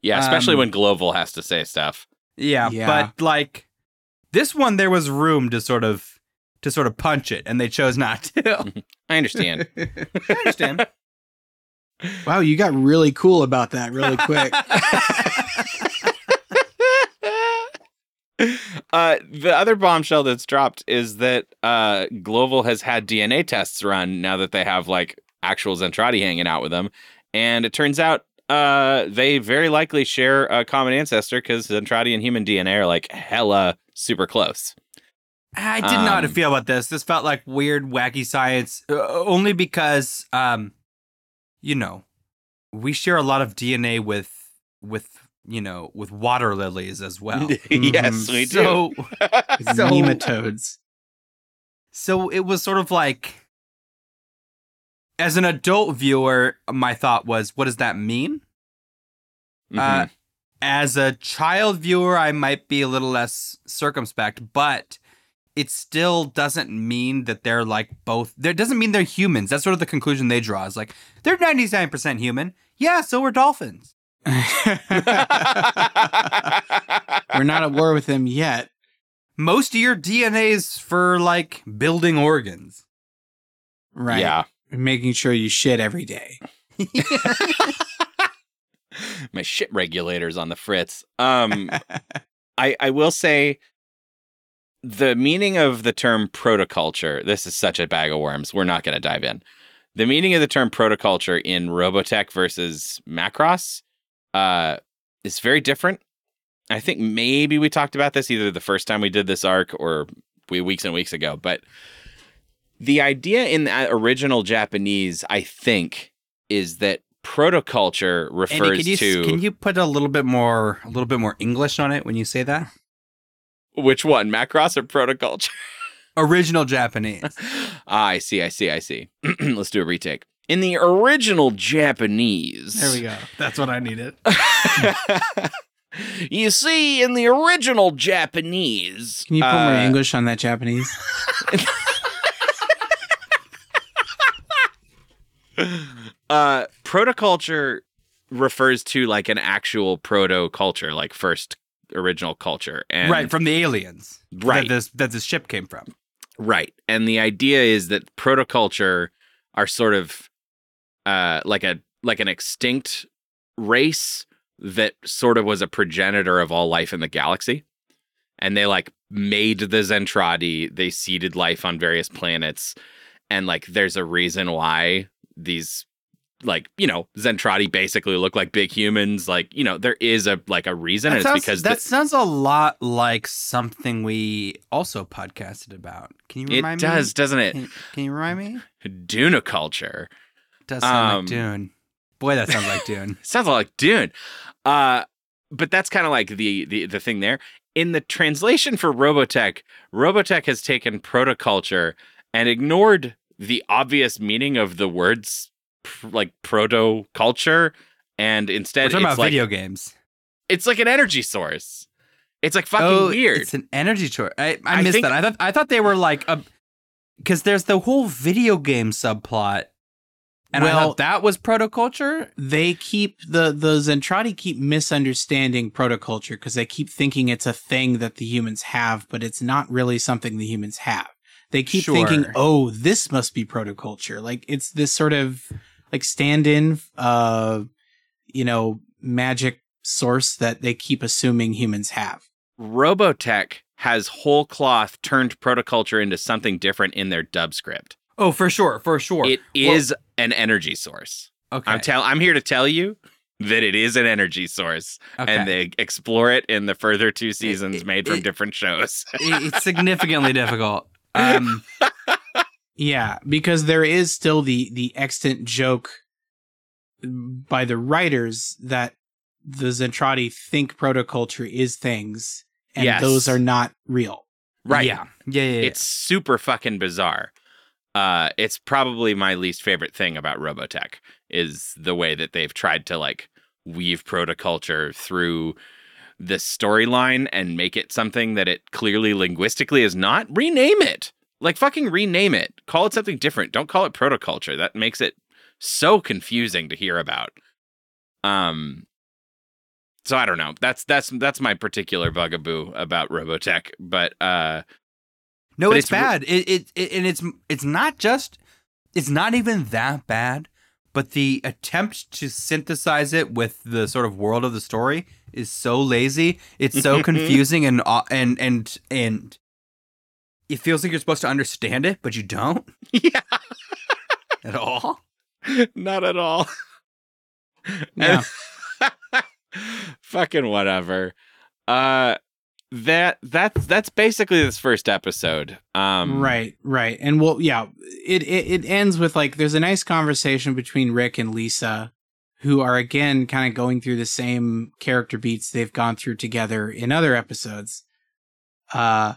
[SPEAKER 2] Yeah, especially
[SPEAKER 1] Um,
[SPEAKER 2] when Gloval has to say stuff.
[SPEAKER 1] Yeah,
[SPEAKER 3] Yeah.
[SPEAKER 1] but like this one, there was room to sort of to sort of punch it, and they chose not to.
[SPEAKER 2] I understand.
[SPEAKER 1] I understand.
[SPEAKER 3] wow, you got really cool about that really quick.
[SPEAKER 2] uh, the other bombshell that's dropped is that uh, Gloval has had DNA tests run now that they have like actual Zentradi hanging out with them, and it turns out uh, they very likely share a common ancestor because Zentradi and human DNA are like hella super close.
[SPEAKER 1] I didn't know how to
[SPEAKER 2] Um,
[SPEAKER 1] feel about this. This felt like weird, wacky science, uh, only because, um, you know, we share a lot of DNA with with you know with water lilies as well.
[SPEAKER 2] yes, we do.
[SPEAKER 1] so so
[SPEAKER 3] Nematodes.
[SPEAKER 1] so it was sort of like as an adult viewer, my thought was, what does that mean?
[SPEAKER 2] Mhm.
[SPEAKER 1] Uh, as a child viewer, I might be a little less circumspect, but it still doesn't mean that they're like both. There doesn't mean they're humans. That's sort of the conclusion they draw. Is like they're ninety nine percent human. Yeah, so we're dolphins.
[SPEAKER 3] We're not at war with them yet.
[SPEAKER 1] Most of your DNA is for like building organs.
[SPEAKER 3] Right.
[SPEAKER 2] Yeah.
[SPEAKER 3] Making sure you shit every day.
[SPEAKER 2] My shit regulators on the fritz. Um, I I will say the meaning of the term protoculture. This is such a bag of worms. We're not going to dive in. The meaning of the term protoculture in Robotech versus Macross uh, is very different. I think maybe we talked about this either the first time we did this arc or we weeks and weeks ago, but the idea in the original Japanese, I think, is that protoculture
[SPEAKER 1] Andy,
[SPEAKER 2] refers
[SPEAKER 1] can you
[SPEAKER 2] to
[SPEAKER 1] can you put a little bit more a little bit more English on it when you say that?
[SPEAKER 2] Which one, Macross or protoculture?
[SPEAKER 1] Original Japanese.
[SPEAKER 2] ah, I see, I see, I see. Let's do a retake. In the original Japanese,
[SPEAKER 1] There we go. That's what I needed.
[SPEAKER 2] you see, in the original Japanese,
[SPEAKER 3] Can you put more
[SPEAKER 2] uh,
[SPEAKER 3] English on that Japanese?
[SPEAKER 2] uh protoculture refers to like an actual proto culture like first original culture and
[SPEAKER 1] right from the aliens.
[SPEAKER 2] Right.
[SPEAKER 1] That this that this ship came from.
[SPEAKER 2] right and the idea is that protoculture are sort of uh like a like an extinct race that sort of was a progenitor of all life in the galaxy and they like made the zentradi they seeded life on various planets and like there's a reason why these like you know zentradi basically look like big humans like you know there is a like a reason
[SPEAKER 1] That
[SPEAKER 2] and
[SPEAKER 1] sounds,
[SPEAKER 2] it's because
[SPEAKER 1] that sounds a lot like something we also podcasted about. Can you remind me?
[SPEAKER 2] It does doesn't it
[SPEAKER 1] Can, can you remind me?
[SPEAKER 2] Duniculture
[SPEAKER 1] does sound
[SPEAKER 2] Um,
[SPEAKER 1] like Dune. Boy, that sounds like Dune.
[SPEAKER 2] sounds like Dune. Uh, but that's kind of like the, the the thing there. In the translation for Robotech, Robotech has taken protoculture and ignored the obvious meaning of the words pr- like proto culture, and
[SPEAKER 1] We're
[SPEAKER 2] instead
[SPEAKER 1] talking
[SPEAKER 2] it's
[SPEAKER 1] about
[SPEAKER 2] like
[SPEAKER 1] video games.
[SPEAKER 2] it's like an energy source. It's like fucking
[SPEAKER 1] oh,
[SPEAKER 2] weird.
[SPEAKER 1] It's an energy source. I, I,
[SPEAKER 2] I
[SPEAKER 1] missed
[SPEAKER 2] think-
[SPEAKER 1] that. I thought I thought they were like a because there's the whole video game subplot, and I
[SPEAKER 3] Well-
[SPEAKER 1] thought that was protoculture.
[SPEAKER 3] they keep the the Zentradi keep misunderstanding protoculture because they keep thinking it's a thing that the humans have, but it's not really something the humans have. They keep
[SPEAKER 1] Sure.
[SPEAKER 3] thinking, "Oh, this must be protoculture." Like it's this sort of like stand-in, uh, you know, magic source that they keep assuming humans have.
[SPEAKER 2] Robotech has whole cloth turned protoculture into something different in their dub script.
[SPEAKER 1] Oh, for sure, for sure.
[SPEAKER 2] It
[SPEAKER 1] Well,
[SPEAKER 2] is an energy source.
[SPEAKER 1] okay.
[SPEAKER 2] I'm tell I'm here to tell you that it is an energy source,
[SPEAKER 1] okay.
[SPEAKER 2] and they explore it in the further two seasons
[SPEAKER 1] it-
[SPEAKER 2] made from
[SPEAKER 1] it-
[SPEAKER 2] different shows.
[SPEAKER 1] It- it's significantly difficult. Um,
[SPEAKER 3] Yeah, because there is still the the extant joke by the writers that the Zentradi think protoculture is things, and
[SPEAKER 2] Yes.
[SPEAKER 3] those are not real.
[SPEAKER 2] right?
[SPEAKER 1] Yeah. Yeah. Yeah. yeah.
[SPEAKER 2] It's super fucking bizarre. Uh, it's probably my least favorite thing about Robotech is the way that they've tried to like weave protoculture through the storyline and make it something that it clearly linguistically is not. Rename it. Like fucking rename it. Call it something different. Don't call it protoculture. That makes it so confusing to hear about. Um so I don't know. That's that's that's my particular bugaboo about Robotech, but uh
[SPEAKER 1] No,
[SPEAKER 2] But
[SPEAKER 1] it's,
[SPEAKER 2] it's re-
[SPEAKER 1] bad. It, it it and it's it's not just it's not even that bad, but the attempt to synthesize it with the sort of world of the story is so lazy. It's so confusing and and and and it feels like you're supposed to understand it, but you don't
[SPEAKER 2] yeah,
[SPEAKER 1] at all.
[SPEAKER 2] not at all.
[SPEAKER 3] Yeah.
[SPEAKER 2] Fucking whatever. Uh that that's that's basically this first episode. Um
[SPEAKER 3] right, right, and well, yeah, it, it it ends with like there's a nice conversation between Rick and Lisa, who are again kind of going through the same character beats they've gone through together in other episodes. Uh,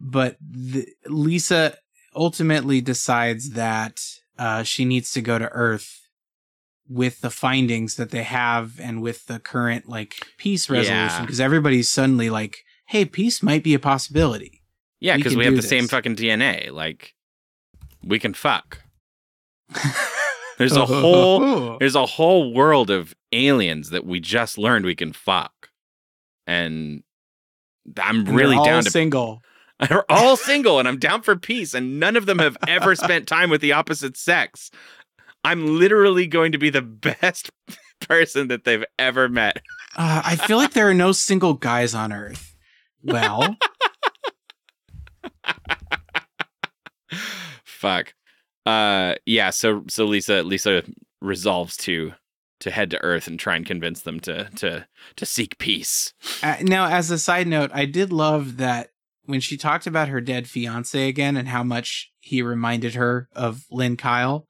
[SPEAKER 3] but the, Lisa ultimately decides that uh, she needs to go to Earth with the findings that they have and with the current like peace resolution
[SPEAKER 2] Yeah.
[SPEAKER 3] because everybody's suddenly like, "Hey, peace might be a possibility."
[SPEAKER 2] Yeah, because
[SPEAKER 3] can
[SPEAKER 2] we, have the same fucking DNA. Like, we can fuck. There's a whole there's a whole world of aliens that we just learned we can fuck, and I'm
[SPEAKER 3] And
[SPEAKER 2] really down to.
[SPEAKER 3] single.
[SPEAKER 2] They're all single, and I'm down for peace, and none of them have ever spent time with the opposite sex. I'm literally going to be the best person that they've ever met.
[SPEAKER 3] Uh, I feel like there are no single guys on Earth. Well,
[SPEAKER 2] Fuck. Uh yeah, so so Lisa Lisa resolves to to head to Earth and try and convince them to to to seek peace.
[SPEAKER 3] uh, now as a side note, I did love that when she talked about her dead fiance again and how much he reminded her of Lynn Kyle.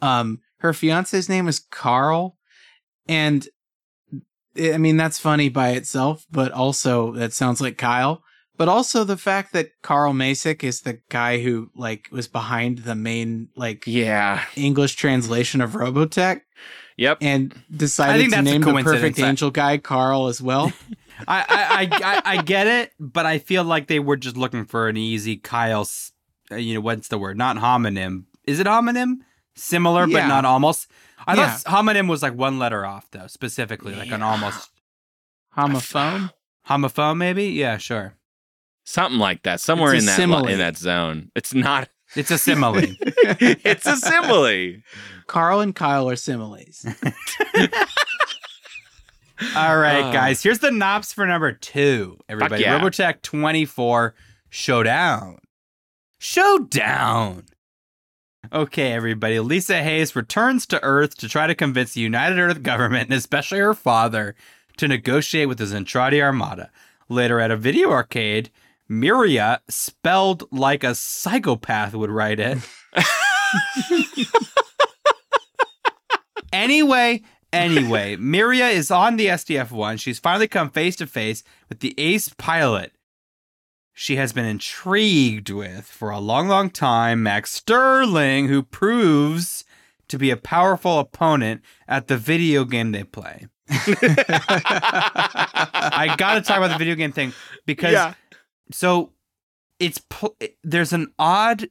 [SPEAKER 3] Um, her fiance's name is Carl, and I mean that's funny by itself, but also that sounds like Kyle. But also the fact that Carl Macek is the guy who like was behind the main like
[SPEAKER 2] Yeah.
[SPEAKER 3] English translation of Robotech
[SPEAKER 2] Yep.
[SPEAKER 3] and decided to name the perfect angel guy Carl as well.
[SPEAKER 1] I, I, I, I, I get it, but I feel like they were just looking for an easy Kyle. uh, You know what's the word? Not homonym. Is it homonym? Similar,
[SPEAKER 3] Yeah.
[SPEAKER 1] but not almost. I
[SPEAKER 3] Yeah.
[SPEAKER 1] thought homonym was like one letter off, though. Specifically, like an almost
[SPEAKER 3] Homophone.
[SPEAKER 1] homophone, maybe. Yeah, sure.
[SPEAKER 2] Something like that. Somewhere in that
[SPEAKER 3] simile.
[SPEAKER 2] in that zone. It's not
[SPEAKER 1] It's a simile.
[SPEAKER 2] it's a simile.
[SPEAKER 3] Carl and Kyle are similes.
[SPEAKER 1] All right,
[SPEAKER 2] Oh.
[SPEAKER 1] guys. Here's the knops for number two. Everybody,
[SPEAKER 2] yeah.
[SPEAKER 1] Robotech 24 Showdown. Showdown. Okay, everybody. Lisa Hayes returns to Earth to try to convince the United Earth government, and especially her father, to negotiate with the Zentradi Armada. Later at a video arcade, Miriya, spelled like a psychopath would write it. anyway, anyway, Miriya is on the SDF 1. She's finally come face to face with the ace pilot she has been intrigued with for a long, long time, Max Sterling, who proves to be a powerful opponent at the video game they play. I got to talk about the video game thing because
[SPEAKER 2] Yeah.
[SPEAKER 1] so it's pl- there's an odd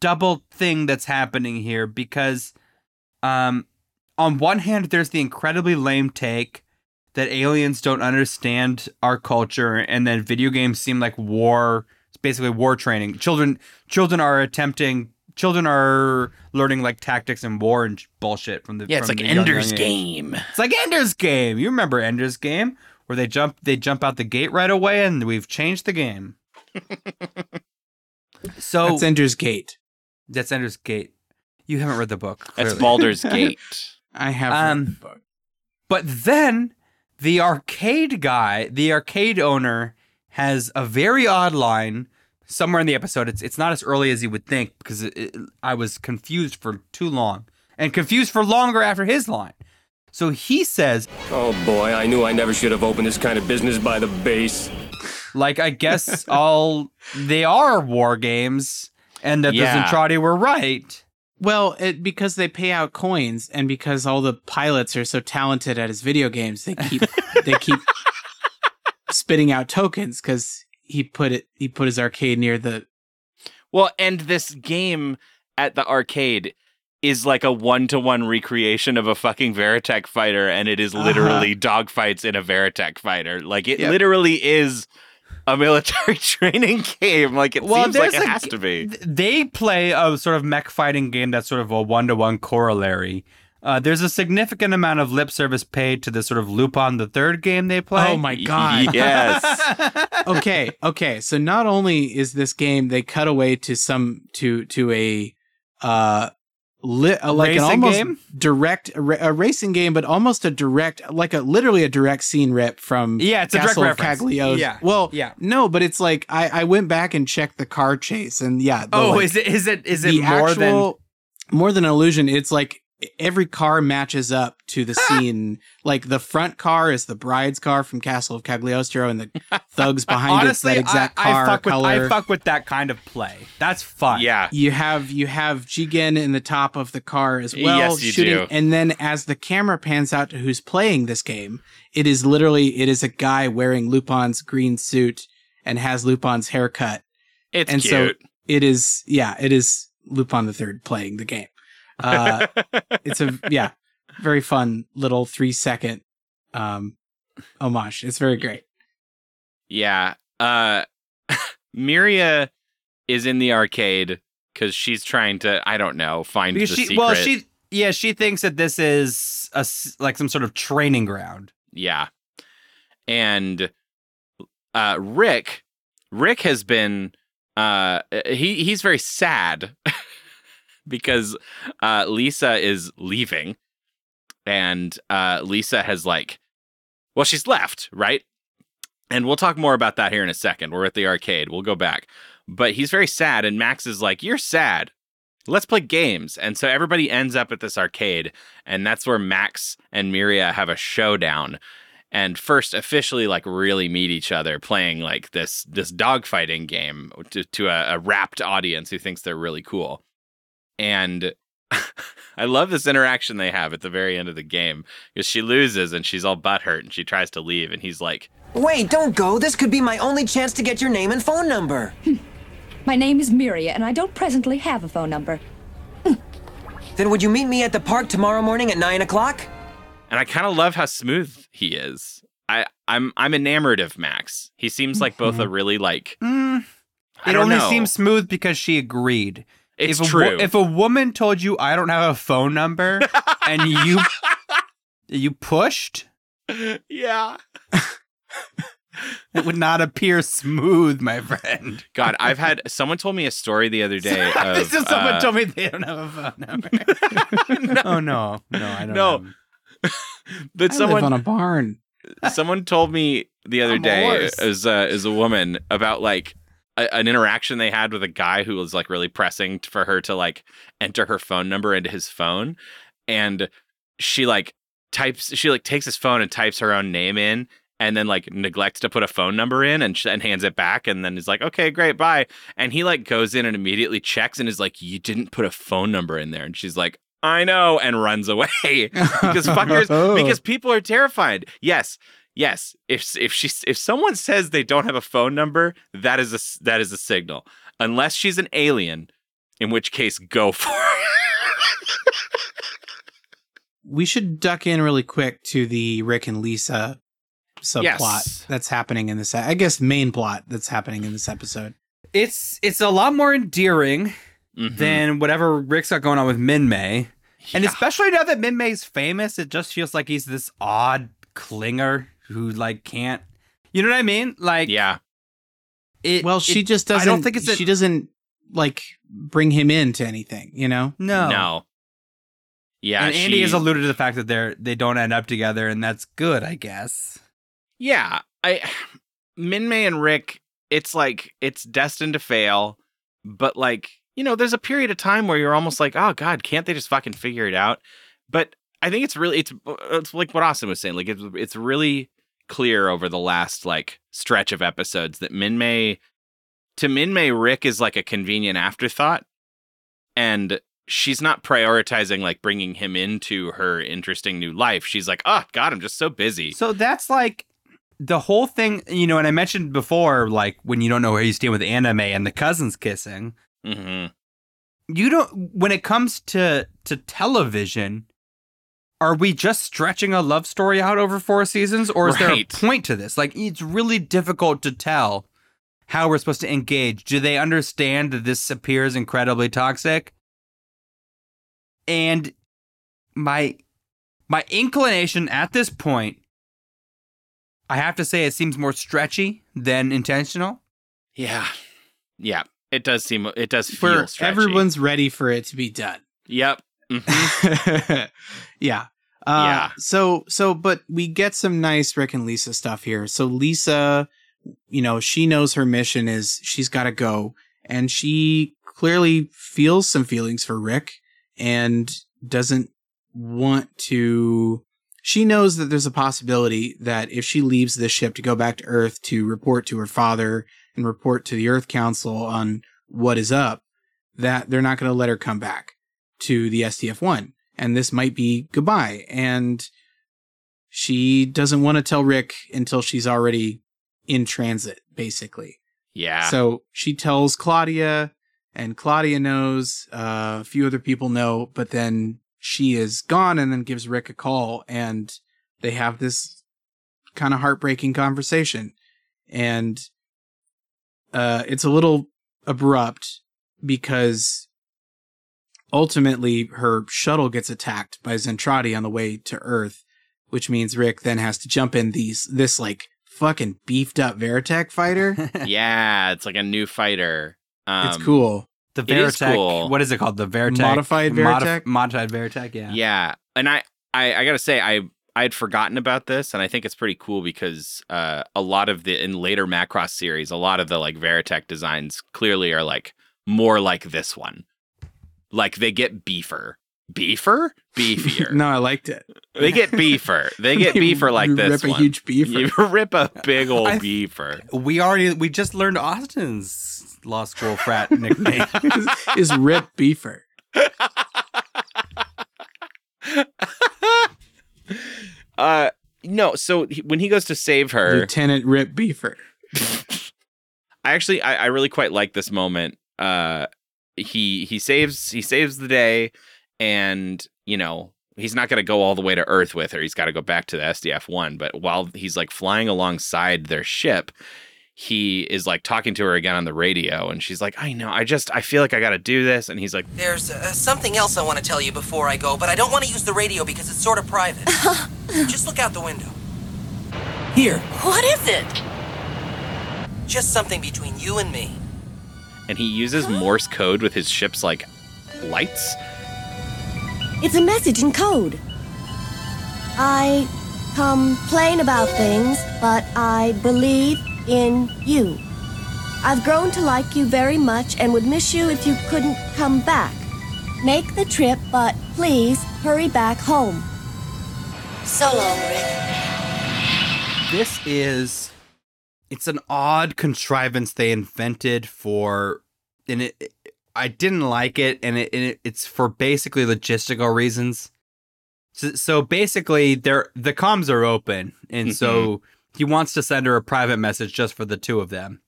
[SPEAKER 1] double thing that's happening here because um on one hand there's the incredibly lame take that aliens don't understand our culture and then video games seem like war it's basically war training children children are attempting children are learning like tactics and war and bullshit from the
[SPEAKER 2] Yeah, it's
[SPEAKER 1] from
[SPEAKER 2] like
[SPEAKER 1] the young,
[SPEAKER 2] Ender's
[SPEAKER 1] young age.
[SPEAKER 2] game.
[SPEAKER 1] It's like Ender's Game. You remember Ender's Game, where they jump they jump out the gate right away, and we've changed the game. so
[SPEAKER 3] That's Ender's Gate.
[SPEAKER 1] that's Ender's Gate. You haven't read the book.
[SPEAKER 2] That's
[SPEAKER 1] clearly.
[SPEAKER 2] Baldur's Gate.
[SPEAKER 3] I have.
[SPEAKER 1] Um,
[SPEAKER 3] read the book.
[SPEAKER 1] But then the arcade guy, the arcade owner, has a very odd line somewhere in the episode. It's it's not as early as you would think because it, it- I was confused for too long and confused for longer after his line. So he says,
[SPEAKER 9] Oh boy, I knew I never should have opened this kind of business by the base.
[SPEAKER 1] like, I guess all they are war games, and that
[SPEAKER 2] Yeah.
[SPEAKER 1] the Zentradi were right.
[SPEAKER 3] Well, it, because they pay out coins, and because all the pilots are so talented at his video games, they keep they keep spitting out tokens because he put it he put his arcade near the
[SPEAKER 2] Well, and this game at the arcade is like a one to one recreation of a fucking Veritech fighter, and it is uh-huh. literally dogfights in a Veritech fighter. Like it
[SPEAKER 3] Yep.
[SPEAKER 2] literally is a military training game. Like it
[SPEAKER 1] Well,
[SPEAKER 2] seems like it
[SPEAKER 1] a
[SPEAKER 2] has to be.
[SPEAKER 1] They play a sort of mech fighting game that's sort of a one to one corollary. Uh, there's a significant amount of lip service paid to the sort of Lupin the Third game they play.
[SPEAKER 3] Oh my god.
[SPEAKER 2] Yes.
[SPEAKER 3] okay, okay. So not only is this game they cut away to some to to a uh li- uh, like an almost
[SPEAKER 1] game?
[SPEAKER 3] direct a, ra- a racing game but almost a direct like a literally a direct scene rip from
[SPEAKER 1] Yeah, it's a direct
[SPEAKER 3] Castle
[SPEAKER 1] reference.
[SPEAKER 3] Cagliostro.
[SPEAKER 1] Yeah,
[SPEAKER 3] Well,
[SPEAKER 1] yeah.
[SPEAKER 3] No, but it's like I I went back and checked the car chase and yeah, the,
[SPEAKER 1] Oh,
[SPEAKER 3] like,
[SPEAKER 1] is it is it is it more than
[SPEAKER 3] actual- more than an illusion it's like every car matches up to the scene. like the front car is the bride's car from Castle of Cagliostro, and the thugs behind
[SPEAKER 1] Honestly,
[SPEAKER 3] it's that exact
[SPEAKER 1] I,
[SPEAKER 3] car
[SPEAKER 1] I fuck
[SPEAKER 3] color.
[SPEAKER 1] with I fuck with that kind of play. That's fun.
[SPEAKER 2] Yeah.
[SPEAKER 3] you have you have Jigen in the top of the car as well,
[SPEAKER 2] Yes, you
[SPEAKER 3] shooting.
[SPEAKER 2] do.
[SPEAKER 3] And then as the camera pans out to who's playing this game, it is literally it is a guy wearing Lupin's green suit and has Lupin's haircut.
[SPEAKER 2] It's
[SPEAKER 3] and so
[SPEAKER 2] cute.
[SPEAKER 3] it is yeah, it is Lupin the Third playing the game. Uh, it's a yeah, very fun little three second um homage. It's very great.
[SPEAKER 2] yeah. Uh Miriya is in the arcade because she's trying to, I don't know, find
[SPEAKER 1] Because
[SPEAKER 2] the
[SPEAKER 1] she
[SPEAKER 2] secret.
[SPEAKER 1] well she yeah she thinks that this is a like some sort of training ground.
[SPEAKER 2] Yeah. And uh Rick Rick has been uh he he's very sad because uh Lisa is leaving and uh Lisa has like well she's left, right? And we'll talk more about that here in a second. We're at the arcade. We'll go back. But he's very sad and Max is like, "You're sad. Let's play games." And so everybody ends up at this arcade and that's where Max and Miriya have a showdown and first officially like really meet each other playing like this this dogfighting game to, to a, a rapt audience who thinks they're really cool and i love this interaction they have at the very end of the game because she loses and she's all butthurt and she tries to leave and he's like
[SPEAKER 10] Wait, don't go. This could be my only chance to get your name and phone number. Hmm.
[SPEAKER 11] My name is Miriya, and I don't presently have a phone number. Hmm.
[SPEAKER 10] Then would you meet me at the park tomorrow morning at 9 o'clock?
[SPEAKER 2] and i kind of love how smooth he is i i'm i'm enamored of max he seems like both a mm-hmm. really like
[SPEAKER 1] Mm,
[SPEAKER 2] I
[SPEAKER 1] it
[SPEAKER 2] don't
[SPEAKER 1] only
[SPEAKER 2] know.
[SPEAKER 1] seems smooth because she agreed.
[SPEAKER 2] It's
[SPEAKER 1] if a,
[SPEAKER 2] true.
[SPEAKER 1] if a woman told you I don't have a phone number and you you pushed,
[SPEAKER 2] yeah
[SPEAKER 1] it would not appear smooth, my friend.
[SPEAKER 2] god i've had someone told me a story the other day of,
[SPEAKER 1] this is someone
[SPEAKER 2] uh,
[SPEAKER 1] told me they don't have a phone number. Oh no, no, I don't
[SPEAKER 2] No.
[SPEAKER 1] know.
[SPEAKER 2] that
[SPEAKER 3] I
[SPEAKER 2] someone
[SPEAKER 3] live on a barn.
[SPEAKER 2] someone told me the other
[SPEAKER 1] I'm
[SPEAKER 2] day
[SPEAKER 1] horse.
[SPEAKER 2] as a, a woman about like a, an interaction they had with a guy who was like really pressing for her to like enter her phone number into his phone. And she like types she like takes his phone and types her own name in and then like neglects to put a phone number in and, sh- and hands it back and then is like okay great bye. And he like goes in and immediately checks and is like you didn't put a phone number in there. And she's like I know and runs away. Because fuckers oh. because people are terrified. Yes, yes. If if she if someone says they don't have a phone number, that is a s- that is a signal. Unless she's an alien, in which case go for it.
[SPEAKER 3] we should duck in really quick to the Rick and Lisa subplot
[SPEAKER 2] Yes.
[SPEAKER 3] that's happening in this. I guess main plot that's happening in this episode.
[SPEAKER 1] It's it's a lot more endearing
[SPEAKER 2] Mhm.
[SPEAKER 1] than whatever Rick's got going on with Minmay. And especially now that Minmay's famous, it just feels like he's this odd clinger who like can't you know what I mean? Like
[SPEAKER 2] yeah,
[SPEAKER 1] it
[SPEAKER 3] Well, she
[SPEAKER 1] it-
[SPEAKER 3] just doesn't.
[SPEAKER 1] I don't think it's a,
[SPEAKER 3] she doesn't like bring him into anything. You know.
[SPEAKER 1] no.
[SPEAKER 2] no, yeah.
[SPEAKER 1] and Andy
[SPEAKER 2] she-
[SPEAKER 1] has alluded to the fact that they're they don't end up together and that's good, I guess.
[SPEAKER 2] Yeah, I Minmay and Rick, it's like it's destined to fail, but like, you know, there's a period of time where you're almost like, "Oh god, can't they just fucking figure it out?" But I think it's really it's it's like what Austin was saying, like it's it's really clear over the last like stretch of episodes that Minmay to Minmay Rick is like a convenient afterthought and she's not prioritizing like bringing him into her interesting new life. She's like, "Oh god, I'm just so busy."
[SPEAKER 1] So that's like the whole thing, you know, and I mentioned before, like when you don't know where you stand with anime and the cousins kissing,
[SPEAKER 2] hmm
[SPEAKER 1] you don't when it comes to to television are we just stretching a love story out over four seasons or is there a point to this like it's really difficult to tell how we're supposed to engage do they understand that this appears incredibly toxic and my my inclination at this point i have to say it seems more stretchy than intentional
[SPEAKER 2] Yeah. Yeah. It does seem it does feel stretchy.
[SPEAKER 3] everyone's ready for it to be done.
[SPEAKER 2] Yep. Mhm.
[SPEAKER 3] yeah. Uh,
[SPEAKER 2] Yeah.
[SPEAKER 3] So so, but we get some nice Rick and Lisa stuff here. So Lisa, you know, she knows her mission is she's got to go, and she clearly feels some feelings for Rick, and doesn't want to. She knows that there's a possibility that if she leaves this ship to go back to Earth to report to her father and report to the Earth Council on what is up, that they're not going to let her come back to the SDF 1. And this might be goodbye. And she doesn't want to tell Rick until she's already in transit, basically.
[SPEAKER 2] Yeah.
[SPEAKER 3] So she tells Claudia, and Claudia knows, uh, a few other people know, but then she is gone and then gives Rick a call, and they have this kind of heartbreaking conversation. And uh, it's a little abrupt because ultimately her shuttle gets attacked by Zentradi on the way to Earth, which means Rick then has to jump in these this like fucking beefed up Veritech fighter.
[SPEAKER 2] yeah, it's like a new fighter. Um,
[SPEAKER 3] it's cool.
[SPEAKER 1] The
[SPEAKER 2] It is
[SPEAKER 1] Veritech.
[SPEAKER 2] cool.
[SPEAKER 1] What is it called? The Veritech.
[SPEAKER 3] Modified Veritech?
[SPEAKER 1] modified Veritech. Yeah.
[SPEAKER 2] Yeah, and I, I, I gotta say, I, I had forgotten about this, and I think it's pretty cool because uh, a lot of the in later Macross series, a lot of the like Veritech designs clearly are like more like this one. Like they get beefer, beefer, beefier.
[SPEAKER 3] no, I liked it.
[SPEAKER 2] They get beefer. They get
[SPEAKER 3] They
[SPEAKER 2] beefer like this
[SPEAKER 3] rip a
[SPEAKER 2] one.
[SPEAKER 3] huge beefer.
[SPEAKER 2] You rip a big old
[SPEAKER 1] I-
[SPEAKER 2] beefer.
[SPEAKER 1] We already we just learned Austin's law school frat nickname.
[SPEAKER 3] is, is Rip Beefer.
[SPEAKER 2] Uh, no. So he, when he goes to save her,
[SPEAKER 3] Lieutenant Rip Beefer.
[SPEAKER 2] I actually I, I really quite like this moment. Uh he he saves he saves the day and you know he's not going to go all the way to earth with her. He's got to go back to the SDF 1, but while he's like flying alongside their ship, he is like talking to her again on the radio and she's like, "I know. I just I feel like I got to do this." And he's like,
[SPEAKER 5] There's uh, something else I want to tell you before I go, but I don't want to use the radio because it's sort of private. Just look out the window. Here.
[SPEAKER 4] What is it?
[SPEAKER 5] Just something between you and me.
[SPEAKER 2] And he uses Morse code with his ship's like lights.
[SPEAKER 12] It's a message in code. I complain about things, but I believe in you. I've grown to like you very much and would miss you if you couldn't come back. Make the trip, but please hurry back home.
[SPEAKER 4] So long, Rick.
[SPEAKER 1] this is it's an odd contrivance they invented for and it i didn't like it and it, and it it's for basically logistical reasons so, so basically they're the comms are open and so mm-hmm. he wants to send her a private message just for the two of them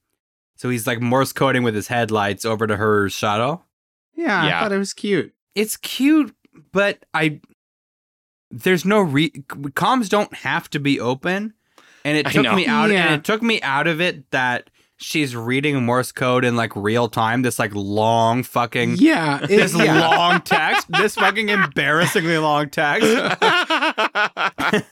[SPEAKER 1] so he's like morse coding with his headlights over to her shuttle
[SPEAKER 3] Yeah,
[SPEAKER 2] Yeah.
[SPEAKER 3] I thought it was cute.
[SPEAKER 1] it's cute but i there's no re comms don't have to be open and it took me out
[SPEAKER 3] Yeah.
[SPEAKER 1] and it took me out of it that she's reading morse code in like real time this like long fucking
[SPEAKER 3] Yeah, it-
[SPEAKER 1] this
[SPEAKER 3] yeah.
[SPEAKER 1] long text this fucking embarrassingly long text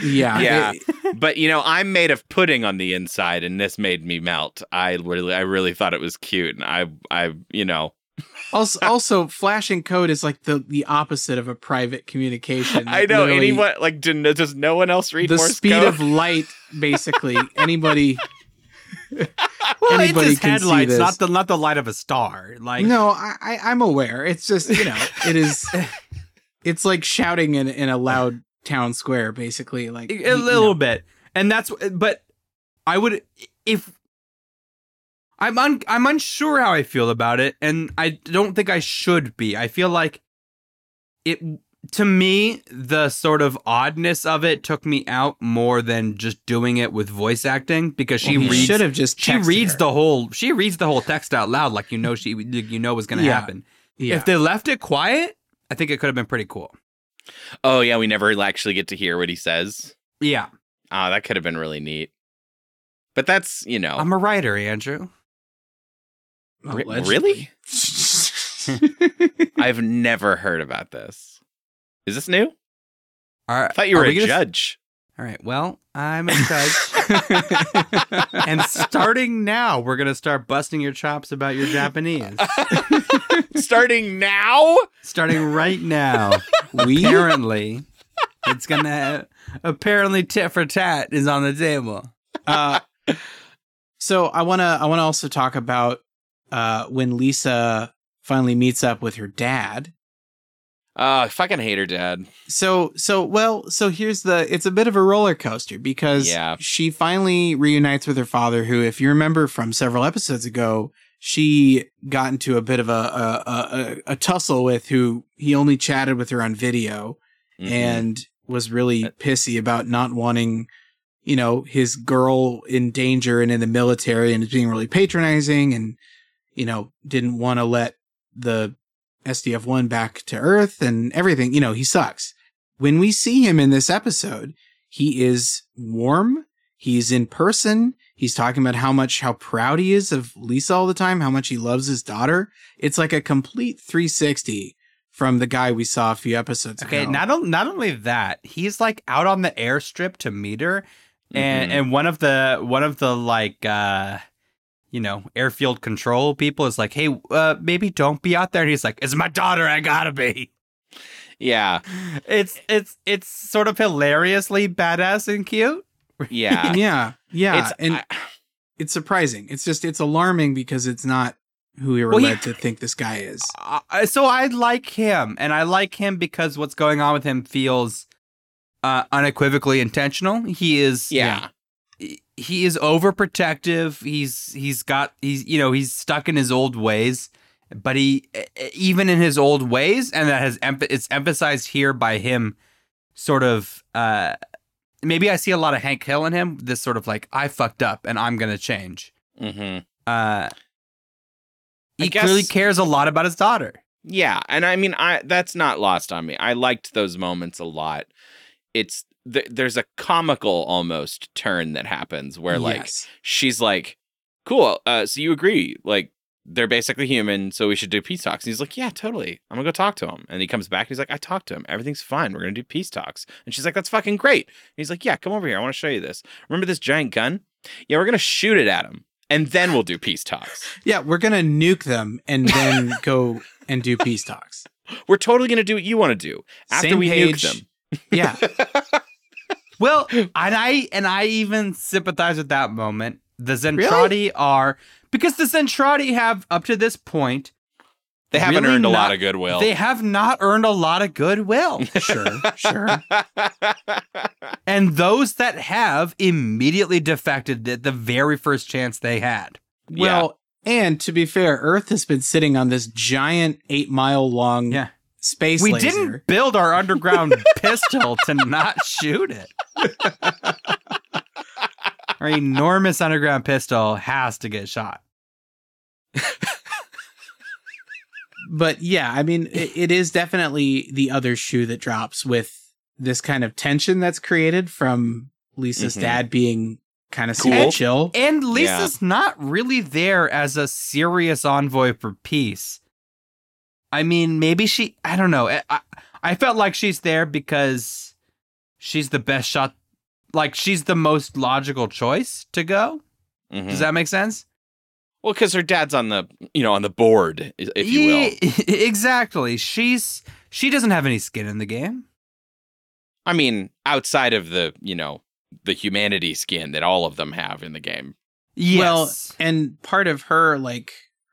[SPEAKER 3] Yeah,
[SPEAKER 2] Yeah.
[SPEAKER 3] it-
[SPEAKER 2] but you know, I'm made of pudding on the inside, and this made me melt. I really, I really thought it was cute, and I, I, you know,
[SPEAKER 3] also, also, flashing code is like the the opposite of a private communication.
[SPEAKER 2] I know
[SPEAKER 3] Literally,
[SPEAKER 2] anyone like do, does no one else read Morse code.
[SPEAKER 3] the
[SPEAKER 2] Morse
[SPEAKER 3] speed
[SPEAKER 2] code?
[SPEAKER 3] of light, basically. Anybody.
[SPEAKER 1] well,
[SPEAKER 3] Anybody
[SPEAKER 1] it's his headlights not the not the light of a star like
[SPEAKER 3] no, I, I I'm aware. It's just you know, it is. It's like shouting in in a loud town square, basically. Like
[SPEAKER 1] a
[SPEAKER 3] you
[SPEAKER 1] little
[SPEAKER 3] know.
[SPEAKER 1] bit and that's but i would if i'm un, i'm unsure how i feel about it and i don't think i should be i feel like it to me the sort of oddness of it took me out more than just doing it with voice acting because she
[SPEAKER 3] Well,
[SPEAKER 1] reads
[SPEAKER 3] should have just
[SPEAKER 1] she reads
[SPEAKER 3] her.
[SPEAKER 1] the whole she reads the whole text out loud like you know she you know was gonna
[SPEAKER 3] Yeah.
[SPEAKER 1] happen
[SPEAKER 3] Yeah.
[SPEAKER 1] if they left it quiet i think it could have been pretty cool
[SPEAKER 2] oh yeah, we never actually get to hear what he says.
[SPEAKER 1] yeah
[SPEAKER 2] Ah, that could have been really neat. But that's you know,
[SPEAKER 1] i'm a writer andrew
[SPEAKER 2] Re-
[SPEAKER 3] Allegedly.
[SPEAKER 2] really. I've never heard about this. Is this new?
[SPEAKER 1] All right,
[SPEAKER 2] I thought you
[SPEAKER 1] are
[SPEAKER 2] were
[SPEAKER 1] we
[SPEAKER 2] a
[SPEAKER 1] gonna-
[SPEAKER 2] judge.
[SPEAKER 1] All right. Well, I'm a judge. and starting now, we're going to start busting your chops about your Japanese.
[SPEAKER 2] Starting now?
[SPEAKER 1] starting right now.
[SPEAKER 3] We
[SPEAKER 1] Apparently, it's going to apparently tit for tat is on the table.
[SPEAKER 3] uh, so I want to I want to also talk about uh, when Lisa finally meets up with her dad.
[SPEAKER 2] Uh, I fucking hate her dad.
[SPEAKER 3] So so well, so here's the it's a bit of a roller coaster because
[SPEAKER 2] Yeah.
[SPEAKER 3] she finally reunites with her father who if you remember from several episodes ago, she got into a bit of a a, a, a- tussle with who he only chatted with her on video
[SPEAKER 2] Mhm.
[SPEAKER 3] and was really pissy about not wanting you know his girl in danger and in the military and being really patronizing and you know didn't want to let the SDF1 back to Earth and everything. You know, he sucks. When we see him in this episode, he is warm. He's in person. He's talking about how much, how proud he is of Lisa all the time, how much he loves his daughter. It's like a complete 360 from the guy we saw a few episodes
[SPEAKER 1] Okay,
[SPEAKER 3] ago.
[SPEAKER 1] not on- not only that, he's like out on the airstrip to meet her, and
[SPEAKER 3] Mhm.
[SPEAKER 1] and one of the one of the like uh you know airfield control people is like, hey, uh maybe don't be out there. And he's like, it's my daughter, I gotta be.
[SPEAKER 2] Yeah,
[SPEAKER 1] It's it's it's sort of hilariously badass and cute.
[SPEAKER 2] yeah,
[SPEAKER 3] yeah, yeah.
[SPEAKER 2] It's-
[SPEAKER 3] and it's surprising. It's just, it's alarming because it's not who we were
[SPEAKER 1] Well, he-
[SPEAKER 3] led to think this guy is.
[SPEAKER 1] Uh, so I like him, and I like him because what's going on with him feels uh, unequivocally intentional. He is,
[SPEAKER 2] Yeah.
[SPEAKER 1] He is overprotective. He's he's got he's you know he's stuck in his old ways, but he even in his old ways, and that has it's emphasized here by him, sort of. uh Maybe I see a lot of Hank Hill in him. This sort of like I fucked up and I'm gonna change.
[SPEAKER 2] Mm-hmm.
[SPEAKER 1] Uh, he
[SPEAKER 2] guess-
[SPEAKER 1] clearly cares a lot about his daughter.
[SPEAKER 2] Yeah, and I mean, I that's not lost on me. I liked those moments a lot. It's th- there's a comical almost turn that happens where like
[SPEAKER 3] Yes.
[SPEAKER 2] she's like, "Cool, uh, so you agree? Like they're basically human, so we should do peace talks." And he's like, "Yeah, totally. I'm gonna go talk to him." And he comes back. And he's like, "I talked to him. Everything's fine. We're gonna do peace talks." And she's like, "That's fucking great." And he's like, "Yeah, come over here. I want to show you this. Remember this giant gun? Yeah, we're gonna shoot it at him, and then we'll do peace talks.
[SPEAKER 3] Yeah, we're gonna nuke them and then go and do peace talks.
[SPEAKER 2] We're totally gonna do what you want to do after
[SPEAKER 3] Same
[SPEAKER 2] we
[SPEAKER 3] page.
[SPEAKER 2] nuke them."
[SPEAKER 3] Yeah,
[SPEAKER 1] Well, and I and I even sympathize with that moment. The Zentradi are because the Zentradi have up to this point
[SPEAKER 2] They haven't
[SPEAKER 1] really
[SPEAKER 2] earned a lot of goodwill.
[SPEAKER 1] They have not earned a lot of goodwill.
[SPEAKER 3] sure, sure.
[SPEAKER 1] and those that have immediately defected at the very first chance they had.
[SPEAKER 3] Well, and to be fair, Earth has been sitting on this giant eight mile long
[SPEAKER 1] Yeah.
[SPEAKER 3] Space
[SPEAKER 1] we
[SPEAKER 3] laser.
[SPEAKER 1] didn't build our underground pistol to not shoot it. our enormous underground pistol has to get shot.
[SPEAKER 3] But yeah, I mean, it, it is definitely the other shoe that drops with this kind of tension that's created from Lisa's
[SPEAKER 2] Mhm.
[SPEAKER 3] dad being kind of
[SPEAKER 2] Cool.
[SPEAKER 3] chill.
[SPEAKER 1] And Lisa's not really there as a serious envoy for peace. I mean, maybe she, I don't know. I, I, I felt like she's there because she's the best shot. Like, she's the most logical choice to go.
[SPEAKER 2] Mhm.
[SPEAKER 1] Does that make sense?
[SPEAKER 2] Well, because her dad's on the you know on the board, if you will.
[SPEAKER 1] Ye- exactly. She's, she doesn't have any skin in the game.
[SPEAKER 2] I mean, outside of the you know the humanity skin that all of them have in the game.
[SPEAKER 1] Yes.
[SPEAKER 3] Well, and part of her, like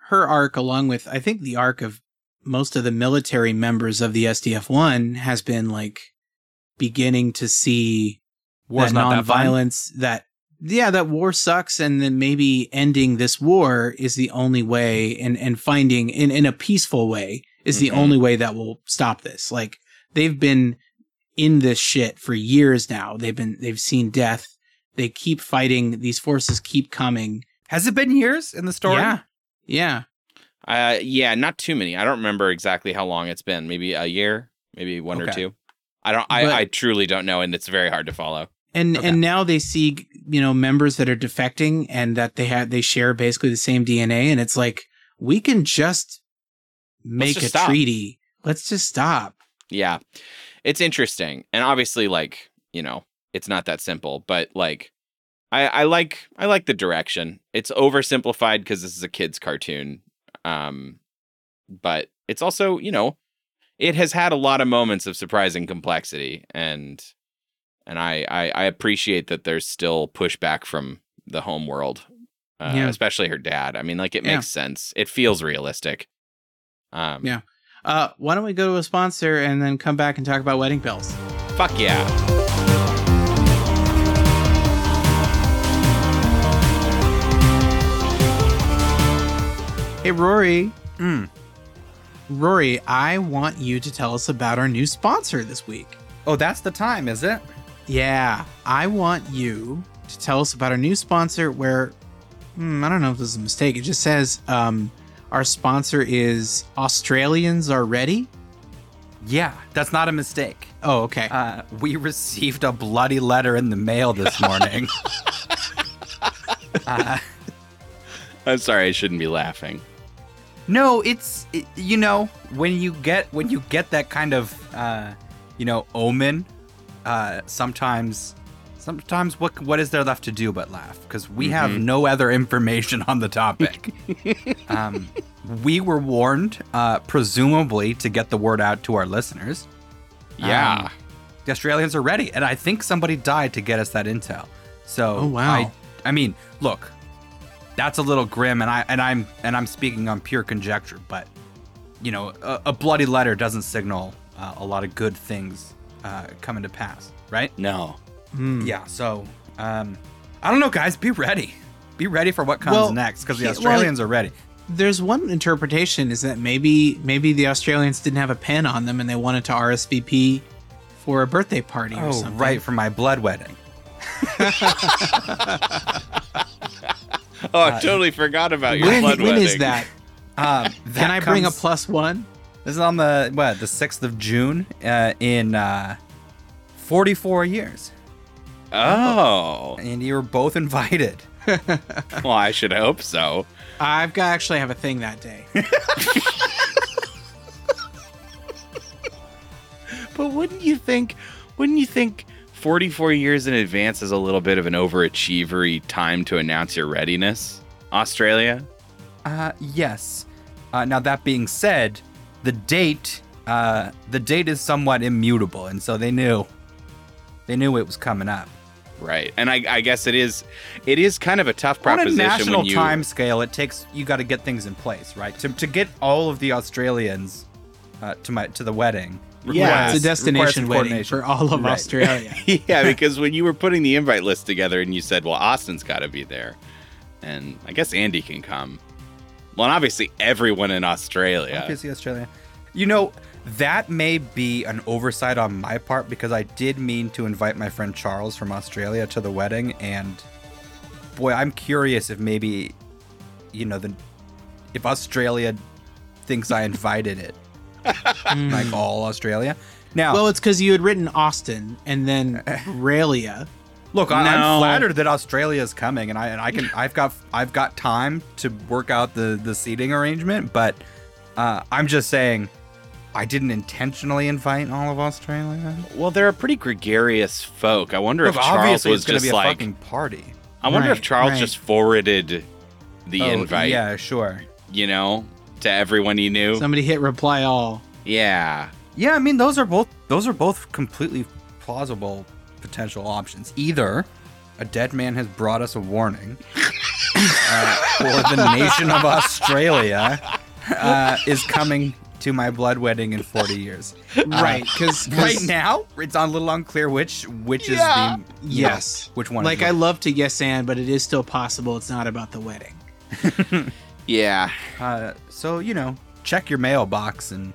[SPEAKER 3] her arc, along with I think the arc of most of the military members of the SDF one, has been like beginning to see
[SPEAKER 1] War's
[SPEAKER 3] that
[SPEAKER 1] not that
[SPEAKER 3] nonviolence that yeah that war sucks and then maybe ending this war is the only way and and finding in in a peaceful way is the
[SPEAKER 2] Mhm.
[SPEAKER 3] only way that will stop this. Like they've been in this shit for years now. They've been they've seen death. They keep fighting. These forces keep coming.
[SPEAKER 1] Has it been years in the story?
[SPEAKER 3] yeah. Yeah
[SPEAKER 2] Uh, yeah, not too many. I don't remember exactly how long it's been. Maybe a year, maybe one or two. I don't. I,
[SPEAKER 3] But-
[SPEAKER 2] I truly don't know, and it's very hard to follow.
[SPEAKER 3] and
[SPEAKER 1] Okay.
[SPEAKER 3] and now they see you know members that are defecting and that they have they share basically the same DNA and it's like we can just make
[SPEAKER 2] just
[SPEAKER 3] a
[SPEAKER 2] stop.
[SPEAKER 3] treaty let's just stop
[SPEAKER 2] Yeah, it's interesting, and obviously, like you know, it's not that simple. But like, I I like I like the direction. It's oversimplified because this is a kids cartoon. Um, but it's also you know, it has had a lot of moments of surprising complexity, and and I I, I appreciate that there's still pushback from the home world, uh,
[SPEAKER 3] Yeah.
[SPEAKER 2] especially her dad. I mean, like it
[SPEAKER 3] Yeah.
[SPEAKER 2] makes sense. It feels realistic. Um,
[SPEAKER 3] Yeah. Uh, why don't we go to a sponsor and then come back and talk about wedding bells?
[SPEAKER 2] Fuck yeah.
[SPEAKER 3] Hey, Rory. Rory, I want you to tell us about our new sponsor this week.
[SPEAKER 1] Oh, that's the time, is it?
[SPEAKER 3] Yeah, I want you to tell us about our new sponsor where hmm, I don't know if this is a mistake. It just says um, our sponsor is Australians Are Ready.
[SPEAKER 1] Yeah, that's not a mistake.
[SPEAKER 3] Oh, okay.
[SPEAKER 1] Uh, we received a bloody letter in the mail this morning. uh,
[SPEAKER 2] I'm sorry, I shouldn't be laughing.
[SPEAKER 1] No, it's it, you know when you get when you get that kind of uh, you know omen. Uh, sometimes, sometimes what what is there left to do but laugh? Because we have
[SPEAKER 2] Mhm.
[SPEAKER 1] no other information on the topic. um, we were warned, uh, presumably to get the word out to our listeners.
[SPEAKER 2] Yeah.
[SPEAKER 1] Um, the Australians are ready, and I think somebody died to get us that intel. So,
[SPEAKER 3] Oh, wow.
[SPEAKER 1] I, I mean, look, that's a little grim, and I and I'm and I'm speaking on pure conjecture, but you know, a, a bloody letter doesn't signal uh, a lot of good things uh, coming to pass, right?
[SPEAKER 2] No.
[SPEAKER 1] Yeah. So, um, I don't know, guys. Be ready. Be ready for what comes
[SPEAKER 3] Well,
[SPEAKER 1] next, because the
[SPEAKER 3] yeah, well,
[SPEAKER 1] Australians are ready.
[SPEAKER 3] There's one interpretation is that maybe maybe the Australians didn't have a pen on them and they wanted to RSVP for a birthday party or
[SPEAKER 1] Oh,
[SPEAKER 3] something.
[SPEAKER 1] right, for my blood wedding.
[SPEAKER 2] Oh, I totally forgot about your
[SPEAKER 3] When,
[SPEAKER 2] blood
[SPEAKER 3] when
[SPEAKER 2] wedding.
[SPEAKER 3] is that?
[SPEAKER 1] Um,
[SPEAKER 3] Can I bring a plus one?
[SPEAKER 1] This is on the what the sixth of June uh, in uh, forty four years,
[SPEAKER 2] Oh.
[SPEAKER 1] and you were both invited.
[SPEAKER 2] Well, I should hope so.
[SPEAKER 3] I've got actually have a thing that day.
[SPEAKER 2] But wouldn't you think? Wouldn't you think? 44 years in advance is a little bit of an overachievery time to announce your readiness. Australia?
[SPEAKER 1] Uh, yes. Uh, now that being said, the date uh, the date is somewhat immutable, and so they knew they knew it was coming up.
[SPEAKER 2] Right. And I, I guess it is it is kind of a tough proposition.
[SPEAKER 1] On a national
[SPEAKER 2] you
[SPEAKER 1] time scale, it takes you got to get things in place, right? To, to get all of the Australians uh, to my to the wedding.
[SPEAKER 2] Yeah.
[SPEAKER 3] it's a
[SPEAKER 1] requires- requires
[SPEAKER 3] destination wedding for all of
[SPEAKER 1] Right.
[SPEAKER 3] Australia.
[SPEAKER 2] yeah, because when you were putting the invite list together and you said, well, Austin's got to be there. And I guess Andy can come. Well, and obviously everyone in Australia.
[SPEAKER 1] Obviously, Australia. You know, that may be an oversight on my part because I did mean to invite my friend Charles from Australia to the wedding, and boy, I'm curious if maybe, you know, the if Australia thinks I invited it, like all Australia. Now,
[SPEAKER 3] well, it's because you had written Austin and then Australia.
[SPEAKER 1] Look, I,
[SPEAKER 2] No.
[SPEAKER 1] I'm flattered that Australia is coming, and I and I can I've got I've got time to work out the the seating arrangement, but uh, I'm just saying I didn't intentionally invite all of Australia.
[SPEAKER 2] Well, they're a pretty gregarious folk. I wonder
[SPEAKER 1] Look,
[SPEAKER 2] if Charles
[SPEAKER 1] obviously
[SPEAKER 2] was
[SPEAKER 1] it's going to
[SPEAKER 2] just
[SPEAKER 1] be a
[SPEAKER 2] like.
[SPEAKER 1] fucking party.
[SPEAKER 2] I wonder if
[SPEAKER 3] Right,
[SPEAKER 2] Charles
[SPEAKER 3] right.
[SPEAKER 2] just forwarded the
[SPEAKER 1] Oh,
[SPEAKER 2] invite,
[SPEAKER 1] Yeah, sure.
[SPEAKER 2] you know, to everyone he knew.
[SPEAKER 3] Somebody hit reply all.
[SPEAKER 2] yeah.
[SPEAKER 1] Yeah, I mean those are both those are both completely plausible potential options. Either a dead man has brought us a warning, uh, or the nation of Australia uh, is coming to my blood wedding in 40 years.
[SPEAKER 3] Right, because
[SPEAKER 1] Right now, it's a little unclear which which is the
[SPEAKER 3] Yes.
[SPEAKER 1] which one.
[SPEAKER 3] Like
[SPEAKER 1] is
[SPEAKER 3] I love to yes and, but it is still possible it's not about the wedding.
[SPEAKER 2] Yeah.
[SPEAKER 1] Uh, so you know, check your mailbox and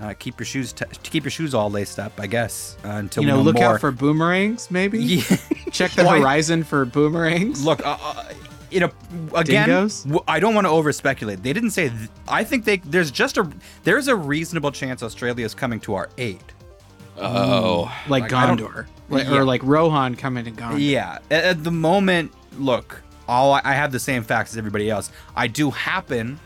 [SPEAKER 1] uh, keep your shoes t- keep your shoes all laced up. I guess uh, until
[SPEAKER 3] you know,
[SPEAKER 1] know
[SPEAKER 3] look
[SPEAKER 1] more.
[SPEAKER 3] out for boomerangs, maybe.
[SPEAKER 1] Yeah.
[SPEAKER 3] Check the horizon for boomerangs.
[SPEAKER 1] Look, uh, uh, you know, again,
[SPEAKER 3] Dingoes?
[SPEAKER 1] w- I don't want to over speculate. They didn't say. Th- I think they there's just a there's a reasonable chance Australia is coming to our aid.
[SPEAKER 2] Oh.
[SPEAKER 3] like,
[SPEAKER 1] like,
[SPEAKER 3] Gondor, Like-
[SPEAKER 1] Yeah.
[SPEAKER 3] or like Rohan coming to Gondor.
[SPEAKER 1] Yeah, at, at the moment, look, all I, I have the same facts as everybody else. I do happen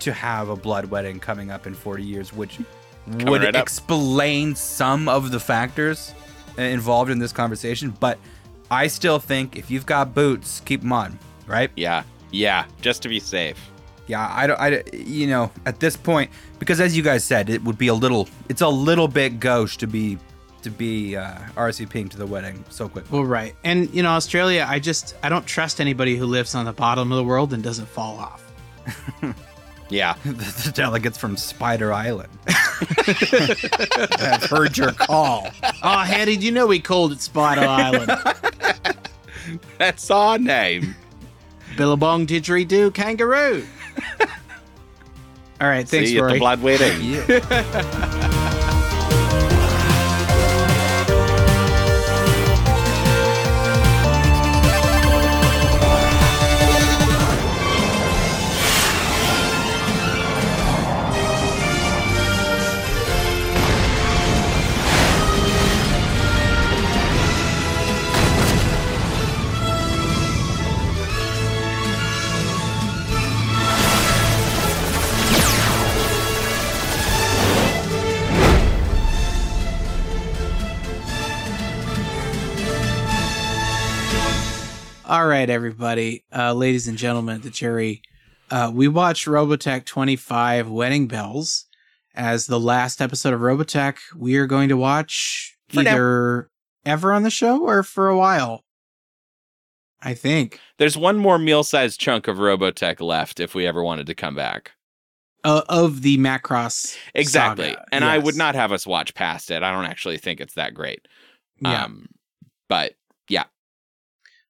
[SPEAKER 1] to have a blood wedding coming up in 40 years, which would
[SPEAKER 2] right up.
[SPEAKER 1] explain some of the factors uh, involved in this conversation. But I still think if you've got boots, keep them on, right?
[SPEAKER 2] Yeah. Yeah. Just to be safe.
[SPEAKER 1] Yeah, I don't, I, you know, at this point, because as you guys said, it would be a little, it's a little bit gauche to be, to be uh, RSVPing to the wedding so quick.
[SPEAKER 3] Well, right. And you know, Australia, I just I don't trust anybody who lives on the bottom of the world and doesn't fall off.
[SPEAKER 2] Yeah.
[SPEAKER 1] the, the delegates from Spider Island. I've heard your call.
[SPEAKER 3] Oh, how did you know we called it Spider Island?
[SPEAKER 2] That's our name.
[SPEAKER 3] Billabong didgeridoo kangaroo. All right, thanks,
[SPEAKER 2] See you at
[SPEAKER 3] Rory.
[SPEAKER 2] the blood waiting.
[SPEAKER 3] All right, everybody, uh, ladies and gentlemen, the jury. Uh, we watched Robotech 25 Wedding Bells as the last episode of Robotech we are going to watch
[SPEAKER 2] For now.
[SPEAKER 3] either ever on the show or for a while. I think.
[SPEAKER 2] There's one more meal-sized chunk of Robotech left if we ever wanted to come back.
[SPEAKER 3] Uh, of the Macross.
[SPEAKER 2] Exactly.
[SPEAKER 3] saga,
[SPEAKER 2] and I would not have us watch past it. I don't actually think it's that great.
[SPEAKER 3] Yeah.
[SPEAKER 2] Um, but.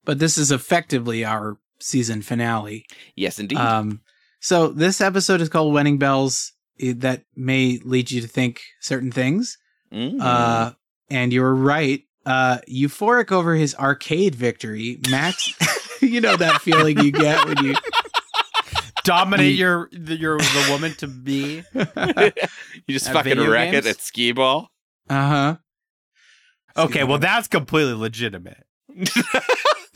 [SPEAKER 3] But this is effectively our season finale.
[SPEAKER 2] Yes, indeed.
[SPEAKER 3] Um, so this episode is called Wedding Bells. eh, That may lead you to think certain things.
[SPEAKER 2] Mhm.
[SPEAKER 3] Uh, and you're right. Uh, euphoric over his arcade victory, Max. you know that feeling you get when you
[SPEAKER 1] Dominate
[SPEAKER 3] You-
[SPEAKER 1] your the, your the woman to be.
[SPEAKER 2] you just
[SPEAKER 1] at
[SPEAKER 2] fucking wreck
[SPEAKER 1] games?
[SPEAKER 2] it at skee ball.
[SPEAKER 3] Uh huh.
[SPEAKER 1] Okay, well that's completely legitimate.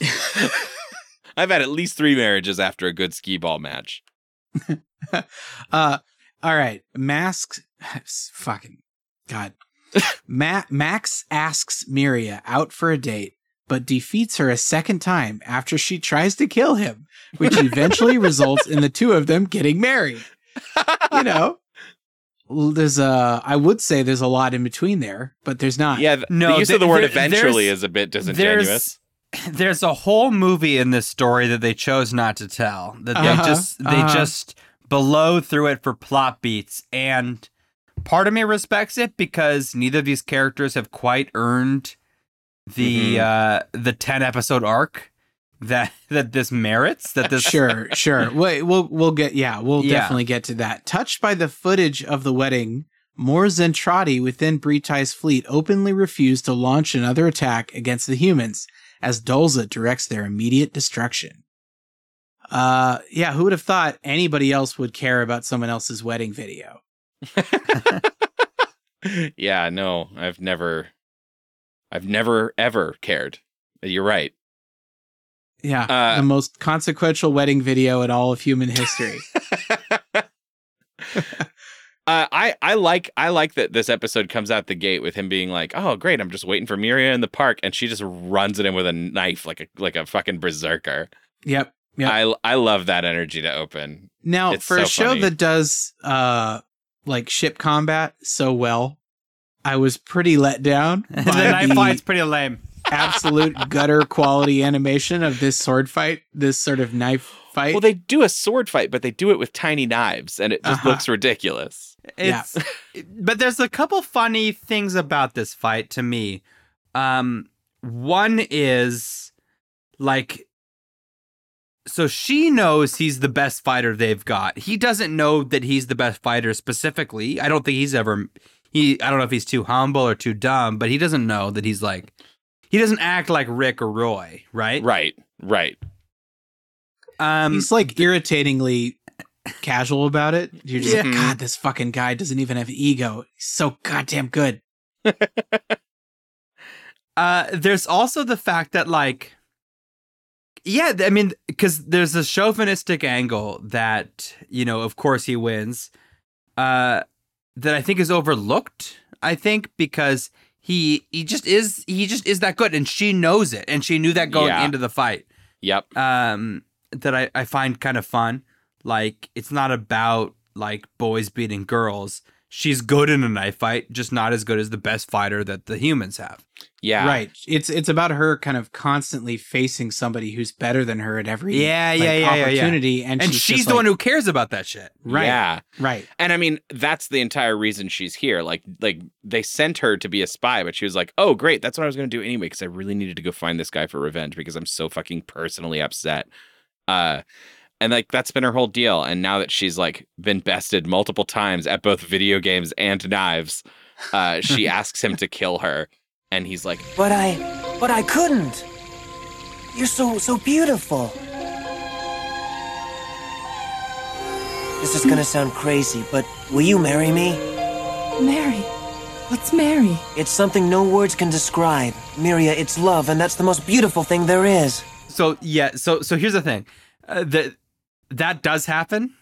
[SPEAKER 2] I've had at least three marriages after a good skee ball match.
[SPEAKER 3] Uh, all right. Masks. Fucking God. Ma- Max asks Miriya out for a date, but defeats her a second time after she tries to kill him, which eventually results in the two of them getting married. You know, there's a. I would say there's a lot in between there, but there's not.
[SPEAKER 2] Yeah, th-
[SPEAKER 1] No,
[SPEAKER 2] the use
[SPEAKER 1] th-
[SPEAKER 2] of the word
[SPEAKER 1] there-
[SPEAKER 2] eventually is a bit disingenuous.
[SPEAKER 1] There's a whole movie in this story that they chose not to tell. That they
[SPEAKER 3] Uh-huh,
[SPEAKER 1] just they
[SPEAKER 3] uh-huh.
[SPEAKER 1] just blow through it for plot beats and part of me respects it because neither of these characters have quite earned the
[SPEAKER 2] Mm-hmm.
[SPEAKER 1] uh the 10 episode arc that that this merits that this
[SPEAKER 3] sure, sure. Wait, we'll we'll get yeah, we'll
[SPEAKER 1] Yeah.
[SPEAKER 3] definitely get to that. Touched by the footage of the wedding, more Zentradi within Britai's fleet openly refused to launch another attack against the humans as Dolza directs their immediate destruction. Uh yeah, who would have thought anybody else would care about someone else's wedding video?
[SPEAKER 2] yeah, no, I've never, I've never ever cared. You're right.
[SPEAKER 3] Yeah,
[SPEAKER 2] Uh,
[SPEAKER 3] the most consequential wedding video in all of human history.
[SPEAKER 2] Uh, I I like I like that this episode comes out the gate with him being like, "Oh, great! I'm just waiting for Miriya in the park," and she just runs at him with a knife like a like a fucking berserker.
[SPEAKER 3] yep. Yep.
[SPEAKER 2] I I love that energy to open.
[SPEAKER 3] Now,
[SPEAKER 2] It's
[SPEAKER 3] for
[SPEAKER 2] so
[SPEAKER 3] a show
[SPEAKER 2] funny.
[SPEAKER 3] that does uh like ship combat so well, I was pretty let down by
[SPEAKER 1] the knife fight's pretty lame.
[SPEAKER 3] absolute gutter quality animation of this sword fight, this sort of knife fight.
[SPEAKER 2] Well, they do a sword fight, but they do it with tiny knives, and it just
[SPEAKER 3] Uh-huh.
[SPEAKER 2] looks ridiculous.
[SPEAKER 3] Yeah.
[SPEAKER 1] It's but there's a couple funny things about this fight to me. Um one is like so she knows he's the best fighter they've got. He doesn't know that he's the best fighter specifically. I don't think he's ever he I don't know if he's too humble or too dumb, but he doesn't know that he's like he doesn't act like Rick or Roy, right?
[SPEAKER 2] Right, right.
[SPEAKER 1] Um
[SPEAKER 3] He's like irritatingly casual about it. You're just
[SPEAKER 1] Yeah.
[SPEAKER 3] like, God, this fucking guy doesn't even have ego. He's so goddamn good.
[SPEAKER 1] Uh, there's also the fact that like, yeah, I mean, because there's a chauvinistic angle that you know, of course, he wins. Uh, that I think is overlooked. I think because he he just is he just is that good, and she knows it, and she knew that going
[SPEAKER 2] Yeah.
[SPEAKER 1] into the fight.
[SPEAKER 2] Yep.
[SPEAKER 1] Um, that I I find kind of fun. Like, it's not about like boys beating girls. she's good in a knife fight, just not as good as the best fighter that the humans have.
[SPEAKER 2] Yeah.
[SPEAKER 3] Right. It's it's about her kind of constantly facing somebody who's better than her at every
[SPEAKER 1] Yeah,
[SPEAKER 3] like,
[SPEAKER 1] yeah, yeah, yeah, yeah.
[SPEAKER 3] opportunity, and,
[SPEAKER 1] And
[SPEAKER 3] she's,
[SPEAKER 1] she's, the
[SPEAKER 3] like-
[SPEAKER 1] one who cares about that shit.
[SPEAKER 3] Right.
[SPEAKER 2] Yeah.
[SPEAKER 3] Right.
[SPEAKER 2] And I mean, that's the entire reason she's here. Like, like they sent her to be a spy, but she was like, "Oh, great, that's what I was going to do anyway because I really needed to go find this guy for revenge because I'm so fucking personally upset." Uh, and like that's been her whole deal. And now that she's like been bested multiple times at both video games and knives, uh, she asks him to kill her, and he's like,
[SPEAKER 10] But I. But I couldn't. You're so, so beautiful. This is gonna sound crazy, but will you marry me?
[SPEAKER 11] marry What's marry
[SPEAKER 10] It's something no words can describe. Miriya, it's love, and that's the most beautiful thing there is.
[SPEAKER 1] So yeah, so so here's the thing, uh, that that does happen.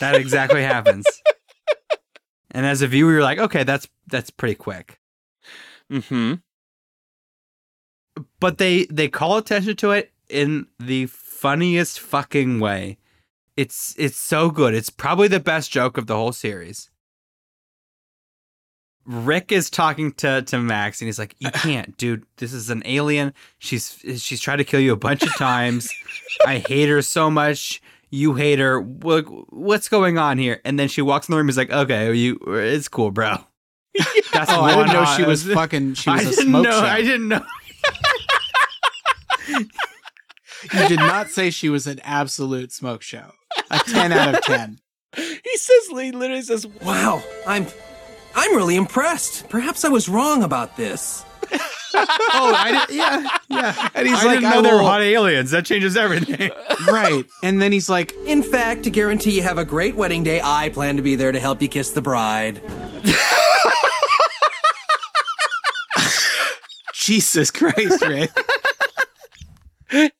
[SPEAKER 1] That exactly happens. And as a viewer, you're like, okay, that's that's pretty quick.
[SPEAKER 2] "Hmm."
[SPEAKER 1] But they they call attention to it in the funniest fucking way. It's it's so good. It's probably the best joke of the whole series. Rick is talking to to Max and he's like, "You can't, dude. This is an alien. She's she's tried to kill you a bunch of times. I hate her so much. You hate her. What what's going on here?" And then she walks in the room. He's like, "Okay, you. It's cool, bro." That's
[SPEAKER 3] Oh, I didn't know she was fucking. She was
[SPEAKER 1] I
[SPEAKER 3] a
[SPEAKER 1] didn't
[SPEAKER 3] smoke
[SPEAKER 1] know.
[SPEAKER 3] show.
[SPEAKER 1] I didn't know.
[SPEAKER 3] You did not say she was an absolute smoke show. A ten out of ten.
[SPEAKER 2] He says, he literally says,
[SPEAKER 5] Wow, I'm I'm really impressed. Perhaps I was wrong about this.
[SPEAKER 1] Oh, I did, yeah, yeah.
[SPEAKER 3] And he's
[SPEAKER 1] I
[SPEAKER 3] like,
[SPEAKER 1] didn't know they were hot aliens. That changes everything.
[SPEAKER 3] right. And then he's like,
[SPEAKER 5] In fact, to guarantee you have a great wedding day, I plan to be there to help you kiss the bride.
[SPEAKER 3] Jesus Christ, Rick.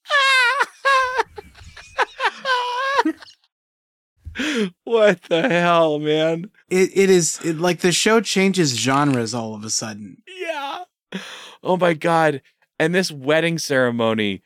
[SPEAKER 2] "What the hell, man?"
[SPEAKER 3] It it is it, like the show changes genres all of a sudden.
[SPEAKER 2] Yeah. Oh my god. And this wedding ceremony,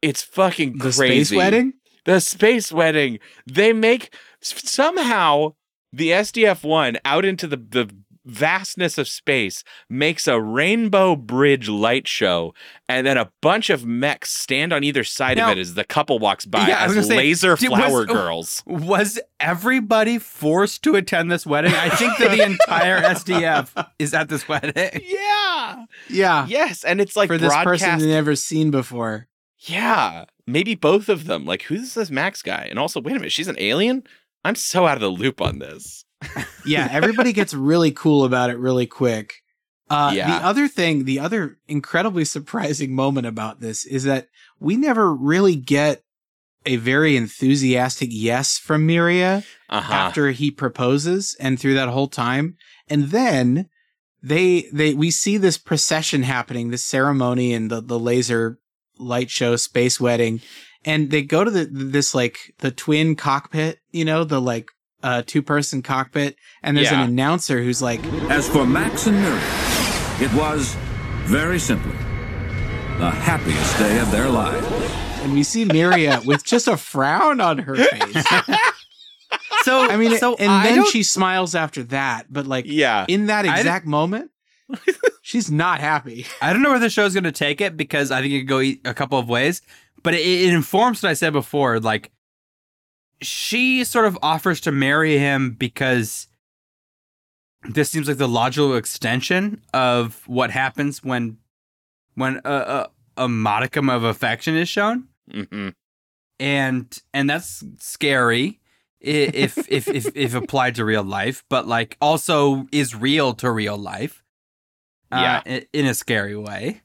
[SPEAKER 2] it's fucking
[SPEAKER 3] The
[SPEAKER 2] crazy.
[SPEAKER 3] space wedding?
[SPEAKER 2] The space wedding. They make somehow the SDF one out into the the vastness of space makes a rainbow bridge light show and then a bunch of mechs stand on either side
[SPEAKER 1] Now-
[SPEAKER 2] of it as the couple walks by
[SPEAKER 1] Yeah,
[SPEAKER 2] as
[SPEAKER 1] gonna say,
[SPEAKER 2] laser
[SPEAKER 1] did- was-
[SPEAKER 2] flower uh, girls.
[SPEAKER 1] Was everybody forced to attend this wedding? I think that the entire SDF is at this wedding.
[SPEAKER 2] Yeah.
[SPEAKER 3] Yeah.
[SPEAKER 2] Yes, and it's like
[SPEAKER 3] For this person
[SPEAKER 2] broadcast
[SPEAKER 3] they've never seen before.
[SPEAKER 2] Yeah, maybe both of them. Like, who's this Max guy? And also, wait a minute, she's an alien? I'm so out of the loop on this.
[SPEAKER 3] Yeah, everybody gets really cool about it really quick. Uh,
[SPEAKER 2] Yeah.
[SPEAKER 3] The other thing, the other incredibly surprising moment about this is that we never really get a very enthusiastic yes from Miriya
[SPEAKER 2] Uh-huh.
[SPEAKER 3] after he proposes and through that whole time. And then they, they, we see this procession happening, this ceremony and the, the laser light show space wedding. And they go to the, this like the twin cockpit, you know, the like, uh, two person cockpit. And there's
[SPEAKER 13] Yeah.
[SPEAKER 3] an announcer who's like,
[SPEAKER 13] As for Max and Miriya, it was, very simply, the happiest day of their lives.
[SPEAKER 3] and we see Miriya with just a frown on her face.
[SPEAKER 1] So
[SPEAKER 3] I mean,
[SPEAKER 1] so
[SPEAKER 3] and
[SPEAKER 1] I
[SPEAKER 3] then
[SPEAKER 1] don't-
[SPEAKER 3] she smiles after that, but like,
[SPEAKER 2] yeah,
[SPEAKER 3] in that exact moment, she's not happy.
[SPEAKER 1] I don't know where the show's going to take it because I think it could go a couple of ways, but it, it informs what I said before. Like, she sort of offers to marry him because this seems like the logical extension of what happens when when a, a, a modicum of affection is shown,
[SPEAKER 2] Mm-hmm.
[SPEAKER 1] and and that's scary if if if if applied to real life, but like also is real to real life. uh,
[SPEAKER 2] Yeah.
[SPEAKER 1] i- in a scary way.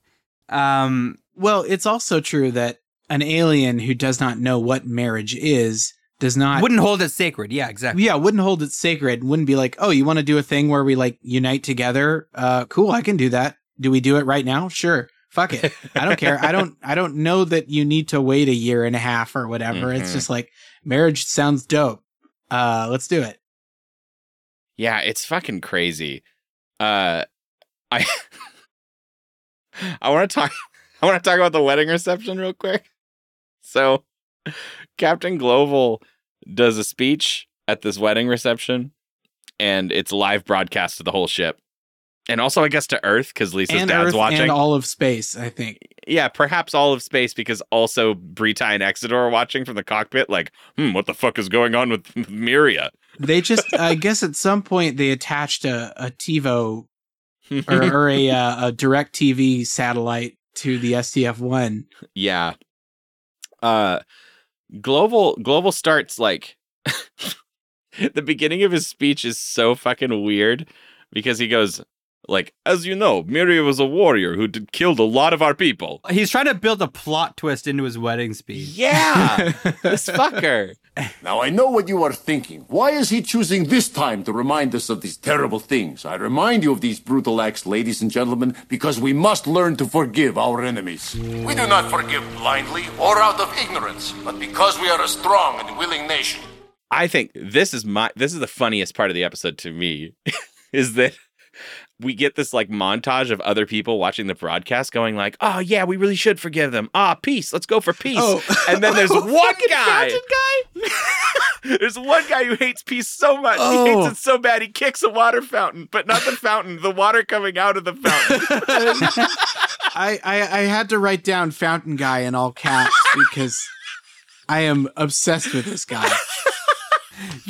[SPEAKER 1] Um,
[SPEAKER 3] Well, it's also true that an alien who does not know what marriage is does not
[SPEAKER 1] wouldn't hold it sacred. Yeah, exactly.
[SPEAKER 3] yeah wouldn't hold it sacred. Wouldn't be like, oh, you want to do a thing where we like unite together? Uh, cool, I can do that. Do we do it right now? Sure. Fuck it. I don't care. I don't. I don't know that you need to wait a year and a half or whatever. It's
[SPEAKER 2] Mhm.
[SPEAKER 3] just like marriage sounds dope. Uh, let's do it.
[SPEAKER 2] Yeah, it's fucking crazy. Uh, I I want to talk. I want to talk about the wedding reception real quick. So, Captain Gloval does a speech at this wedding reception, and it's live broadcast to the whole ship, and also I guess to Earth because Lisa's
[SPEAKER 3] and
[SPEAKER 2] dad's
[SPEAKER 3] Earth
[SPEAKER 2] watching.
[SPEAKER 3] and all of space. I think.
[SPEAKER 2] yeah, perhaps all of space because also Britai and Exodor are watching from the cockpit. Like, hmm, what the fuck is going on with Miriya?
[SPEAKER 3] They just, I guess, at some point they attached a, a TiVo or, or a uh, a Direct TV satellite to the SDF one.
[SPEAKER 2] Yeah. Uh Gloval Gloval starts like the beginning of his speech is so fucking weird because he goes like as you know, Miriya was a warrior who did, killed a lot of our people.
[SPEAKER 1] He's trying to build a plot twist into his wedding speech.
[SPEAKER 2] Yeah. this fucker.
[SPEAKER 14] Now I know what you are thinking. Why is he choosing this time to remind us of these terrible things? I remind you of these brutal acts, ladies and gentlemen, because we must learn to forgive our enemies. We do not forgive blindly or out of ignorance, but because we are a strong and willing nation.
[SPEAKER 2] I think this is my this is the funniest part of the episode to me is that we get this like montage of other people watching the broadcast going like, "Oh yeah, we really should forgive them. Ah, peace. Let's go for peace."
[SPEAKER 3] Oh.
[SPEAKER 2] And then there's
[SPEAKER 3] Oh,
[SPEAKER 2] one
[SPEAKER 3] fucking
[SPEAKER 2] guy. there's one guy who hates peace so much. He
[SPEAKER 3] Oh.
[SPEAKER 2] hates it so bad he kicks a water fountain, but not the fountain, the water coming out of the fountain.
[SPEAKER 3] I, I I had to write down Fountain Guy in all caps because I am obsessed with this guy.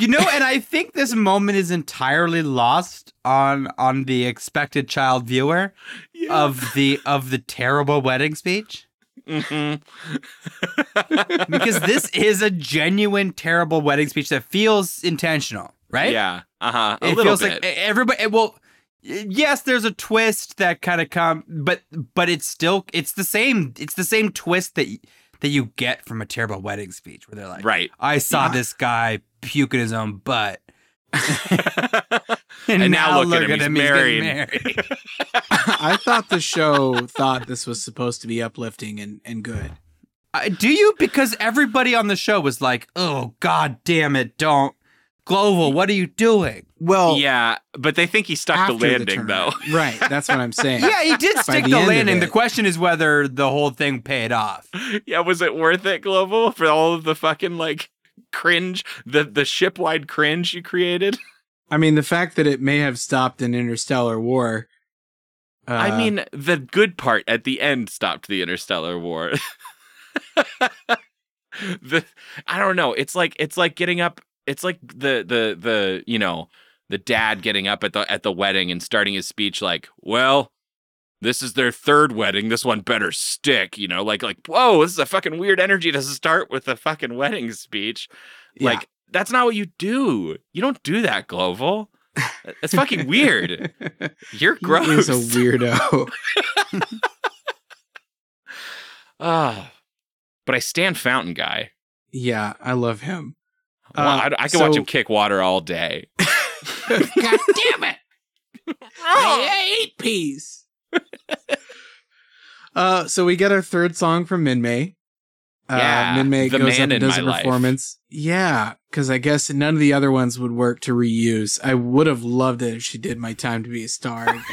[SPEAKER 1] You know, and I think this moment is entirely lost on on the expected child viewer of the of the terrible wedding speech.
[SPEAKER 2] Mhm.
[SPEAKER 1] Because this is a genuine terrible wedding speech that feels intentional, right?
[SPEAKER 2] Yeah. Uh-huh. A
[SPEAKER 1] it
[SPEAKER 2] little
[SPEAKER 1] feels
[SPEAKER 2] bit.
[SPEAKER 1] like everybody well yes there's a twist that kind of come but but it's still it's the same it's the same twist that that you get from a terrible wedding speech where they're like
[SPEAKER 2] Right.
[SPEAKER 1] i saw
[SPEAKER 3] Yeah.
[SPEAKER 1] this guy puke in his own butt
[SPEAKER 2] And now look at him, he's
[SPEAKER 1] getting
[SPEAKER 2] married.
[SPEAKER 3] I thought the show thought this was supposed to be uplifting and, and good.
[SPEAKER 1] Uh, do you because everybody on the show was like oh god damn it don't Gloval what are you doing
[SPEAKER 3] Well,
[SPEAKER 2] yeah, but they think he stuck the
[SPEAKER 3] after the
[SPEAKER 2] landing though.
[SPEAKER 3] right? That's what I'm saying.
[SPEAKER 1] yeah he did stick
[SPEAKER 3] the
[SPEAKER 1] the landing the question is whether the whole thing paid off
[SPEAKER 2] yeah, was it worth it, Gloval, for all of the fucking like cringe, the the ship-wide cringe you created?
[SPEAKER 3] I mean, the fact that it may have stopped an interstellar war. Uh,
[SPEAKER 2] I mean, the good part at the end stopped the interstellar war. the I don't know. It's like it's like getting up. It's like the the the you know the dad getting up at the at the wedding and starting his speech like, well. This is their third wedding. This one better stick, you know. Like, like, whoa, this is a fucking weird energy to start with a fucking wedding speech.
[SPEAKER 3] Yeah.
[SPEAKER 2] Like, that's not what you do. You don't do that, Gloval. It's fucking weird. You're gross.
[SPEAKER 3] is a weirdo.
[SPEAKER 2] Ah, but I stand Fountain Guy.
[SPEAKER 3] yeah, I love him.
[SPEAKER 2] Well,
[SPEAKER 3] Uh,
[SPEAKER 2] I, I can watch him kick water all day.
[SPEAKER 3] God damn it! I hate peas. uh, so we get our third song from Minmay. Uh,
[SPEAKER 2] Yeah,
[SPEAKER 3] Minmay
[SPEAKER 2] the
[SPEAKER 3] goes
[SPEAKER 2] man
[SPEAKER 3] up and does
[SPEAKER 2] my
[SPEAKER 3] a
[SPEAKER 2] life.
[SPEAKER 3] performance. Yeah, because I guess none of the other ones would work to reuse. I would have loved it if she did "My Time to Be a Star."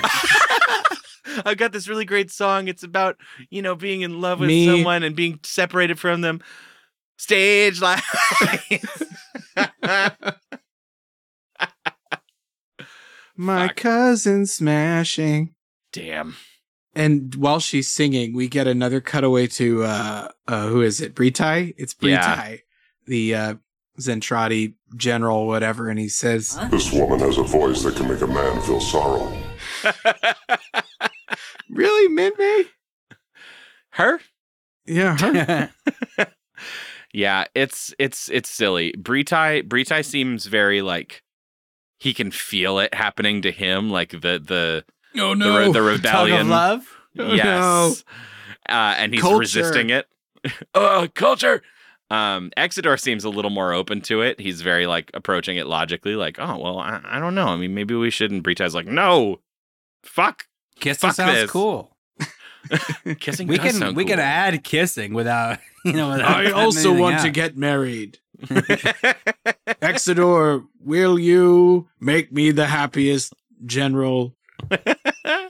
[SPEAKER 2] I've got this really great song. It's about, you know, being in love with
[SPEAKER 3] Me-
[SPEAKER 2] someone and being separated from them. Stage life.
[SPEAKER 3] My
[SPEAKER 2] Fuck.
[SPEAKER 3] cousin smashing.
[SPEAKER 2] Damn.
[SPEAKER 3] And while she's singing, we get another cutaway to uh, uh who is it? Britai? It's Britai,
[SPEAKER 2] Yeah.
[SPEAKER 3] the uh Zentradi general, whatever, and he says,
[SPEAKER 15] This woman has a voice that can make a man feel sorrow.
[SPEAKER 3] "Really, Minmay?
[SPEAKER 2] Her?
[SPEAKER 3] Yeah, her.
[SPEAKER 2] Yeah, it's it's it's silly. Britai Britai seems very like he can feel it happening to him, like the the
[SPEAKER 3] oh
[SPEAKER 2] the, re- the
[SPEAKER 1] Tug of
[SPEAKER 2] rebellion.
[SPEAKER 1] love.
[SPEAKER 3] Oh,
[SPEAKER 2] yes.
[SPEAKER 3] no.
[SPEAKER 2] Uh, and he's
[SPEAKER 3] Culture.
[SPEAKER 2] resisting it. uh, culture. Um, Exodor seems a little more open to it. He's very like approaching it logically, like, oh well, I, I don't know. I mean, maybe we shouldn't. Britai's like, no, fuck,
[SPEAKER 1] Kissing
[SPEAKER 2] Fuck
[SPEAKER 1] sounds
[SPEAKER 2] this.
[SPEAKER 1] cool.
[SPEAKER 2] kissing.
[SPEAKER 1] We
[SPEAKER 2] does
[SPEAKER 1] can
[SPEAKER 2] sound
[SPEAKER 1] we can add kissing without you know. Without
[SPEAKER 3] I also want
[SPEAKER 1] out.
[SPEAKER 3] to get married. Exodor, will you make me the happiest general?
[SPEAKER 2] Oh,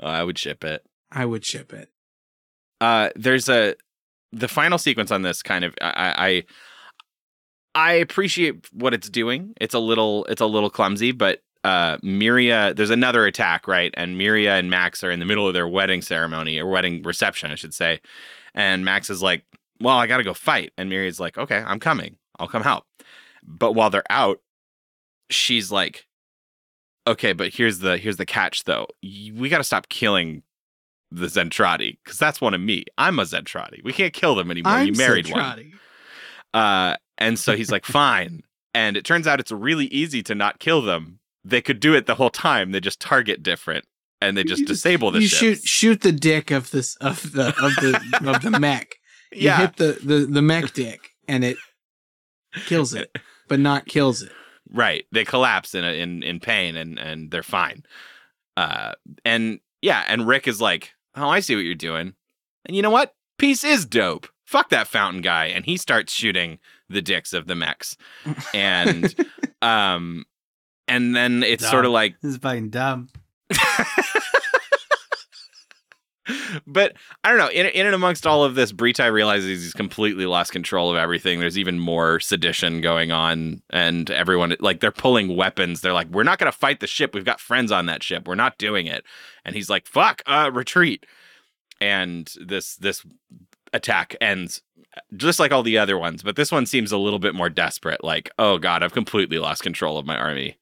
[SPEAKER 2] I would ship it.
[SPEAKER 3] I would ship it.
[SPEAKER 2] Uh, there's a the final sequence on this kind of I, I I appreciate what it's doing. It's a little it's a little clumsy, but uh, Miriya, there's another attack, right? And Miriya and Max are in the middle of their wedding ceremony or wedding reception, I should say. And Max is like, "Well, I got to go fight," and Miriya's like, "Okay, I'm coming. I'll come help." But while they're out, she's like, "Okay, but here's the here's the catch, though. We got to stop killing." The Zentradi, because that's one of me. I'm a Zentradi. We can't kill them anymore.
[SPEAKER 3] I'm
[SPEAKER 2] you married one.
[SPEAKER 3] Zentradi.
[SPEAKER 2] Uh, and so he's like, fine. And it turns out it's really easy to not kill them. They could do it the whole time. They just target different and they just disable the
[SPEAKER 3] you
[SPEAKER 2] ships.
[SPEAKER 3] shoot shoot the dick of this of the of the of the mech. You
[SPEAKER 2] Yeah.
[SPEAKER 3] hit the, the the mech dick and it kills it, but not kills it.
[SPEAKER 2] Right. They collapse in a, in in pain and and they're fine. Uh, and yeah, and Rick is like, "Oh, I see what you're doing." And you know what? Peace is dope. Fuck that fountain guy, and he starts shooting the dicks of the mechs. And um, and then it's sort of like
[SPEAKER 1] this is fucking dumb.
[SPEAKER 2] but I don't know. In, in and amongst all of this, Britai realizes he's completely lost control of everything. There's even more sedition going on, and everyone like they're pulling weapons. They're like, "We're not going to fight the ship. We've got friends on that ship. We're not doing it." And he's like, "Fuck, uh, retreat." And this this attack ends just like all the other ones, but this one seems a little bit more desperate. Like, "Oh God, I've completely lost control of my army."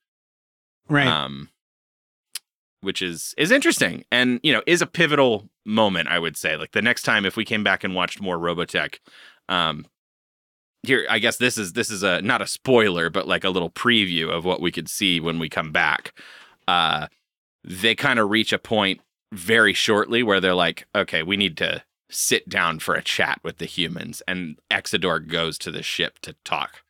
[SPEAKER 3] Right.
[SPEAKER 2] um, which is is interesting and you know is a pivotal moment i would say like the next time if we came back and watched more robotech um here i guess this is this is a not a spoiler but like a little preview of what we could see when we come back uh they kind of reach a point very shortly where they're like okay we need to sit down for a chat with the humans and exodor goes to the ship to talk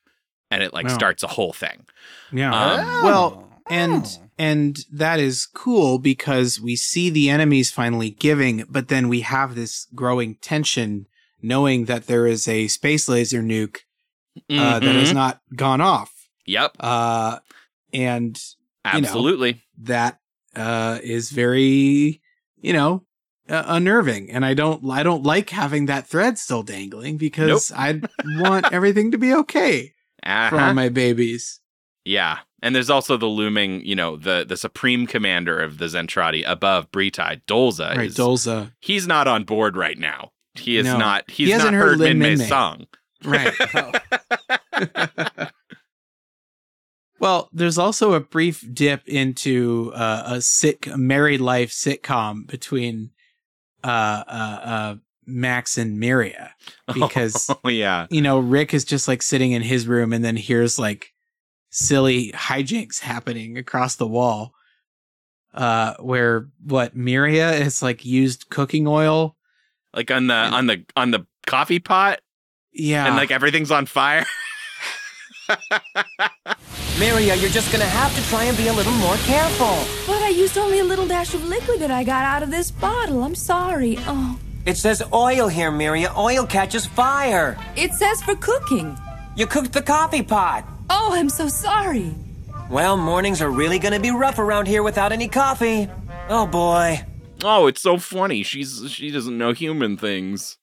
[SPEAKER 2] and it like
[SPEAKER 3] Wow.
[SPEAKER 2] starts a whole thing
[SPEAKER 3] Yeah.
[SPEAKER 2] Um,
[SPEAKER 3] well, and and that is cool because we see the enemies finally giving, but then we have this growing tension knowing that there is a space laser nuke uh, that has
[SPEAKER 2] Mhm.
[SPEAKER 3] not gone off.
[SPEAKER 2] Yep.
[SPEAKER 3] Uh, and you know,
[SPEAKER 2] Absolutely.
[SPEAKER 3] that uh, is very, you know, uh, unnerving. And I don't, I don't like having that thread still dangling because I want everything to be okay for
[SPEAKER 2] Uh-huh.
[SPEAKER 3] all my babies.
[SPEAKER 2] Yeah. And there's also the looming, you know, the the supreme commander of the Zentradi above Britai, Dolza.
[SPEAKER 3] Right,
[SPEAKER 2] is,
[SPEAKER 3] Dolza.
[SPEAKER 2] He's not on board right now. He is
[SPEAKER 3] No.
[SPEAKER 2] not.
[SPEAKER 3] He
[SPEAKER 2] He's
[SPEAKER 3] hasn't
[SPEAKER 2] not
[SPEAKER 3] heard
[SPEAKER 2] heard,
[SPEAKER 3] Minmay's
[SPEAKER 2] song.
[SPEAKER 3] Right. well, there's also a brief dip into uh, a sick married life sitcom between uh, uh, uh, Max and Miriya because
[SPEAKER 2] Oh yeah.
[SPEAKER 3] you know Rick is just like sitting in his room and then hears like silly hijinks happening across the wall. Uh, where what Miriya is like used cooking oil.
[SPEAKER 2] Like on the on the on the coffee pot.
[SPEAKER 3] Yeah.
[SPEAKER 2] And like everything's on fire.
[SPEAKER 10] Miriya, you're just gonna have to try and be a little more careful.
[SPEAKER 11] But I used only a little dash of liquid that I got out of this bottle. I'm sorry. Oh.
[SPEAKER 10] It says oil here, Miriya. Oil catches fire.
[SPEAKER 11] It says for cooking.
[SPEAKER 10] You cooked the coffee pot.
[SPEAKER 11] Oh, I'm so sorry.
[SPEAKER 10] Well, mornings are really gonna be rough around here without any coffee. Oh boy.
[SPEAKER 2] Oh, it's so funny. She's she doesn't know human things.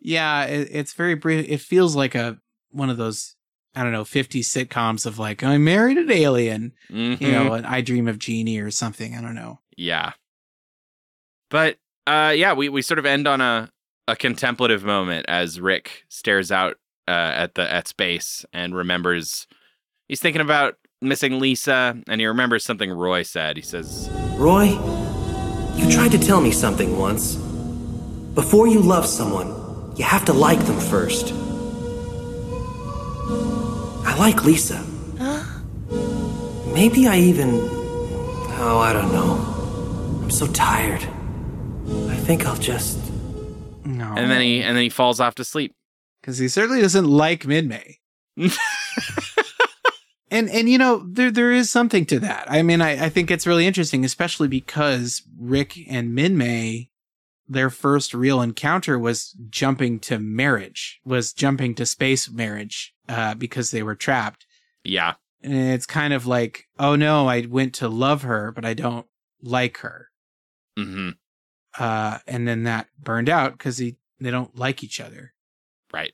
[SPEAKER 3] Yeah, it, it's very brief. It feels like a one of those I don't know 50 sitcoms of like I married an alien, you know, an I Dream of Jeannie or something. I don't know.
[SPEAKER 2] Yeah. But uh yeah, we, we sort of end on a, a contemplative moment as Rick stares out uh, at the at space and remembers he's thinking about missing Lisa and he remembers something Roy said. He says,
[SPEAKER 5] Roy, you tried to tell me something once. Before you love someone, you have to like them first. I like Lisa. Maybe I even. Oh, I don't know. I'm so tired. I think I'll just.
[SPEAKER 3] No.
[SPEAKER 2] and then he and then he falls off to sleep.
[SPEAKER 3] Because he certainly doesn't like Minmay. and and you know there there is something to that. I mean, I, I think it's really interesting, especially because Rick and Minmay, their first real encounter was jumping to marriage, was jumping to space marriage, uh, because they were trapped.
[SPEAKER 2] Yeah.
[SPEAKER 3] And it's kind of like, oh no, I went to love her, but I don't like her.
[SPEAKER 2] hmm
[SPEAKER 3] Uh, and then that burned out because he they don't like each other.
[SPEAKER 2] Right.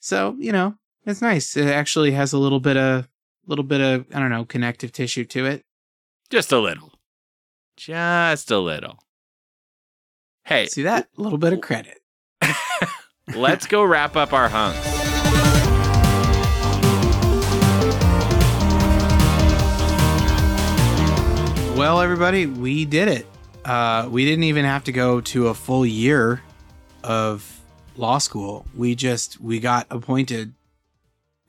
[SPEAKER 3] So, you know, it's nice. It actually has a little bit of little bit of I don't know connective tissue to it.
[SPEAKER 2] Just a little. Just a little. Hey,
[SPEAKER 3] See that? A little bit of credit.
[SPEAKER 2] let's go wrap up our hunks.
[SPEAKER 3] Well, everybody, we did it. Uh, we didn't even have to go to a full year of law school. We just we got appointed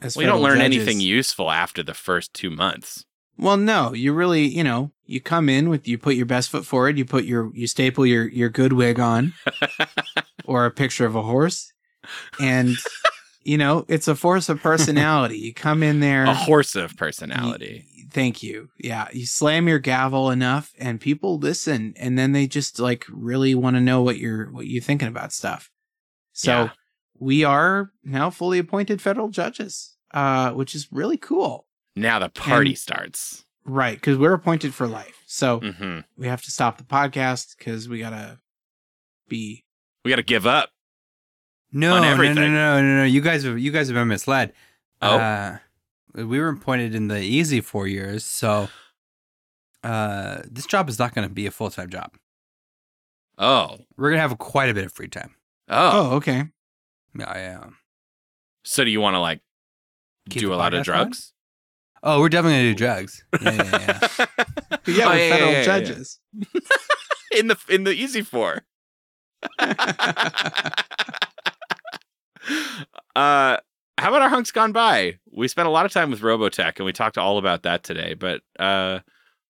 [SPEAKER 3] as
[SPEAKER 2] We don't learn
[SPEAKER 3] judges.
[SPEAKER 2] anything useful after the first two months.
[SPEAKER 3] Well, no, you really, you know, you come in with you put your best foot forward, you put your you staple your your good wig on or a picture of a horse and you know, it's a force of personality. You come in there
[SPEAKER 2] A horse of personality.
[SPEAKER 3] Thank you. Yeah, you slam your gavel enough and people listen and then they just like really want to know what you're what you're thinking about stuff. So
[SPEAKER 2] Yeah.
[SPEAKER 3] we are now fully appointed federal judges, uh, which is really cool.
[SPEAKER 2] Now the party
[SPEAKER 3] And-
[SPEAKER 2] starts.
[SPEAKER 3] Right, because we're appointed for life. So
[SPEAKER 2] hmm
[SPEAKER 3] we have to stop the podcast because we gotta be
[SPEAKER 2] We got to give up.
[SPEAKER 1] No,
[SPEAKER 2] on
[SPEAKER 1] no, no, no, no, no. You guys have you guys have been misled.
[SPEAKER 2] Oh.
[SPEAKER 1] Uh, we were appointed in the easy four years, so uh, this job is not going to be a full time job.
[SPEAKER 2] Oh.
[SPEAKER 1] We're gonna have quite a bit of free time.
[SPEAKER 2] Oh.
[SPEAKER 3] Oh, okay.
[SPEAKER 1] Yeah, yeah.
[SPEAKER 2] So do you want to like
[SPEAKER 1] Keep
[SPEAKER 2] do a lot of
[SPEAKER 1] podcast
[SPEAKER 2] drugs?
[SPEAKER 1] Oh, we're definitely gonna do drugs. Yeah, yeah, yeah.
[SPEAKER 3] Yeah,
[SPEAKER 2] Oh,
[SPEAKER 3] we're
[SPEAKER 2] yeah, yeah,
[SPEAKER 3] federal
[SPEAKER 2] yeah, yeah.
[SPEAKER 3] judges.
[SPEAKER 2] in the in the easy four. uh how about our hunks gone by? We spent a lot of time with Robotech and we talked all about that today, but uh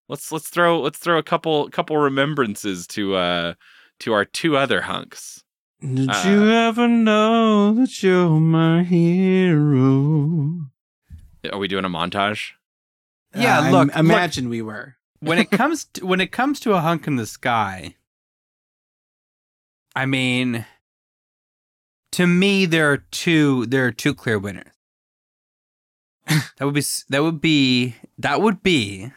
[SPEAKER 2] let's let's throw let's throw a couple couple remembrances to uh to our two other hunks.
[SPEAKER 3] Did
[SPEAKER 2] Uh,
[SPEAKER 3] you ever know that you're my hero?
[SPEAKER 2] Are we doing a montage?
[SPEAKER 1] Yeah,
[SPEAKER 3] Uh, I
[SPEAKER 1] look,
[SPEAKER 3] im- imagine we were.
[SPEAKER 1] when it comes to, when it comes to a hunk in the sky, I mean, to me there are two there are two clear winners. that would be that would be that would be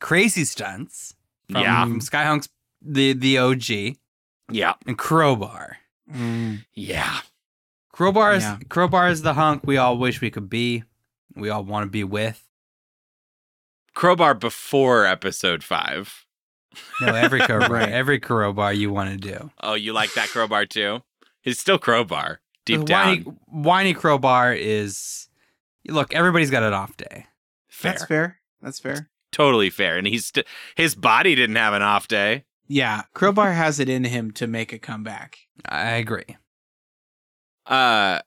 [SPEAKER 1] crazy stunts. From,
[SPEAKER 2] Yeah.
[SPEAKER 1] from Skyhunks the the OG
[SPEAKER 2] Yeah.
[SPEAKER 1] and Crowbar.
[SPEAKER 3] Mm,
[SPEAKER 2] Yeah.
[SPEAKER 1] Crowbar is
[SPEAKER 3] Yeah.
[SPEAKER 1] Crowbar is the hunk we all wish we could be. We all want to be with.
[SPEAKER 2] Crowbar before episode 5.
[SPEAKER 1] No, every crowbar,
[SPEAKER 3] Right.
[SPEAKER 1] every crowbar you want to do.
[SPEAKER 2] Oh, you like that crowbar too? He's still crowbar. Deep
[SPEAKER 1] The
[SPEAKER 2] down.
[SPEAKER 1] whiny, whiny crowbar is look. Everybody's got an off day.
[SPEAKER 2] fair.
[SPEAKER 3] That's fair. That's fair.
[SPEAKER 2] Totally fair. And he's st- his body didn't have an off day.
[SPEAKER 3] Yeah, Crowbar has it in him to make a comeback.
[SPEAKER 1] I agree.
[SPEAKER 2] Uh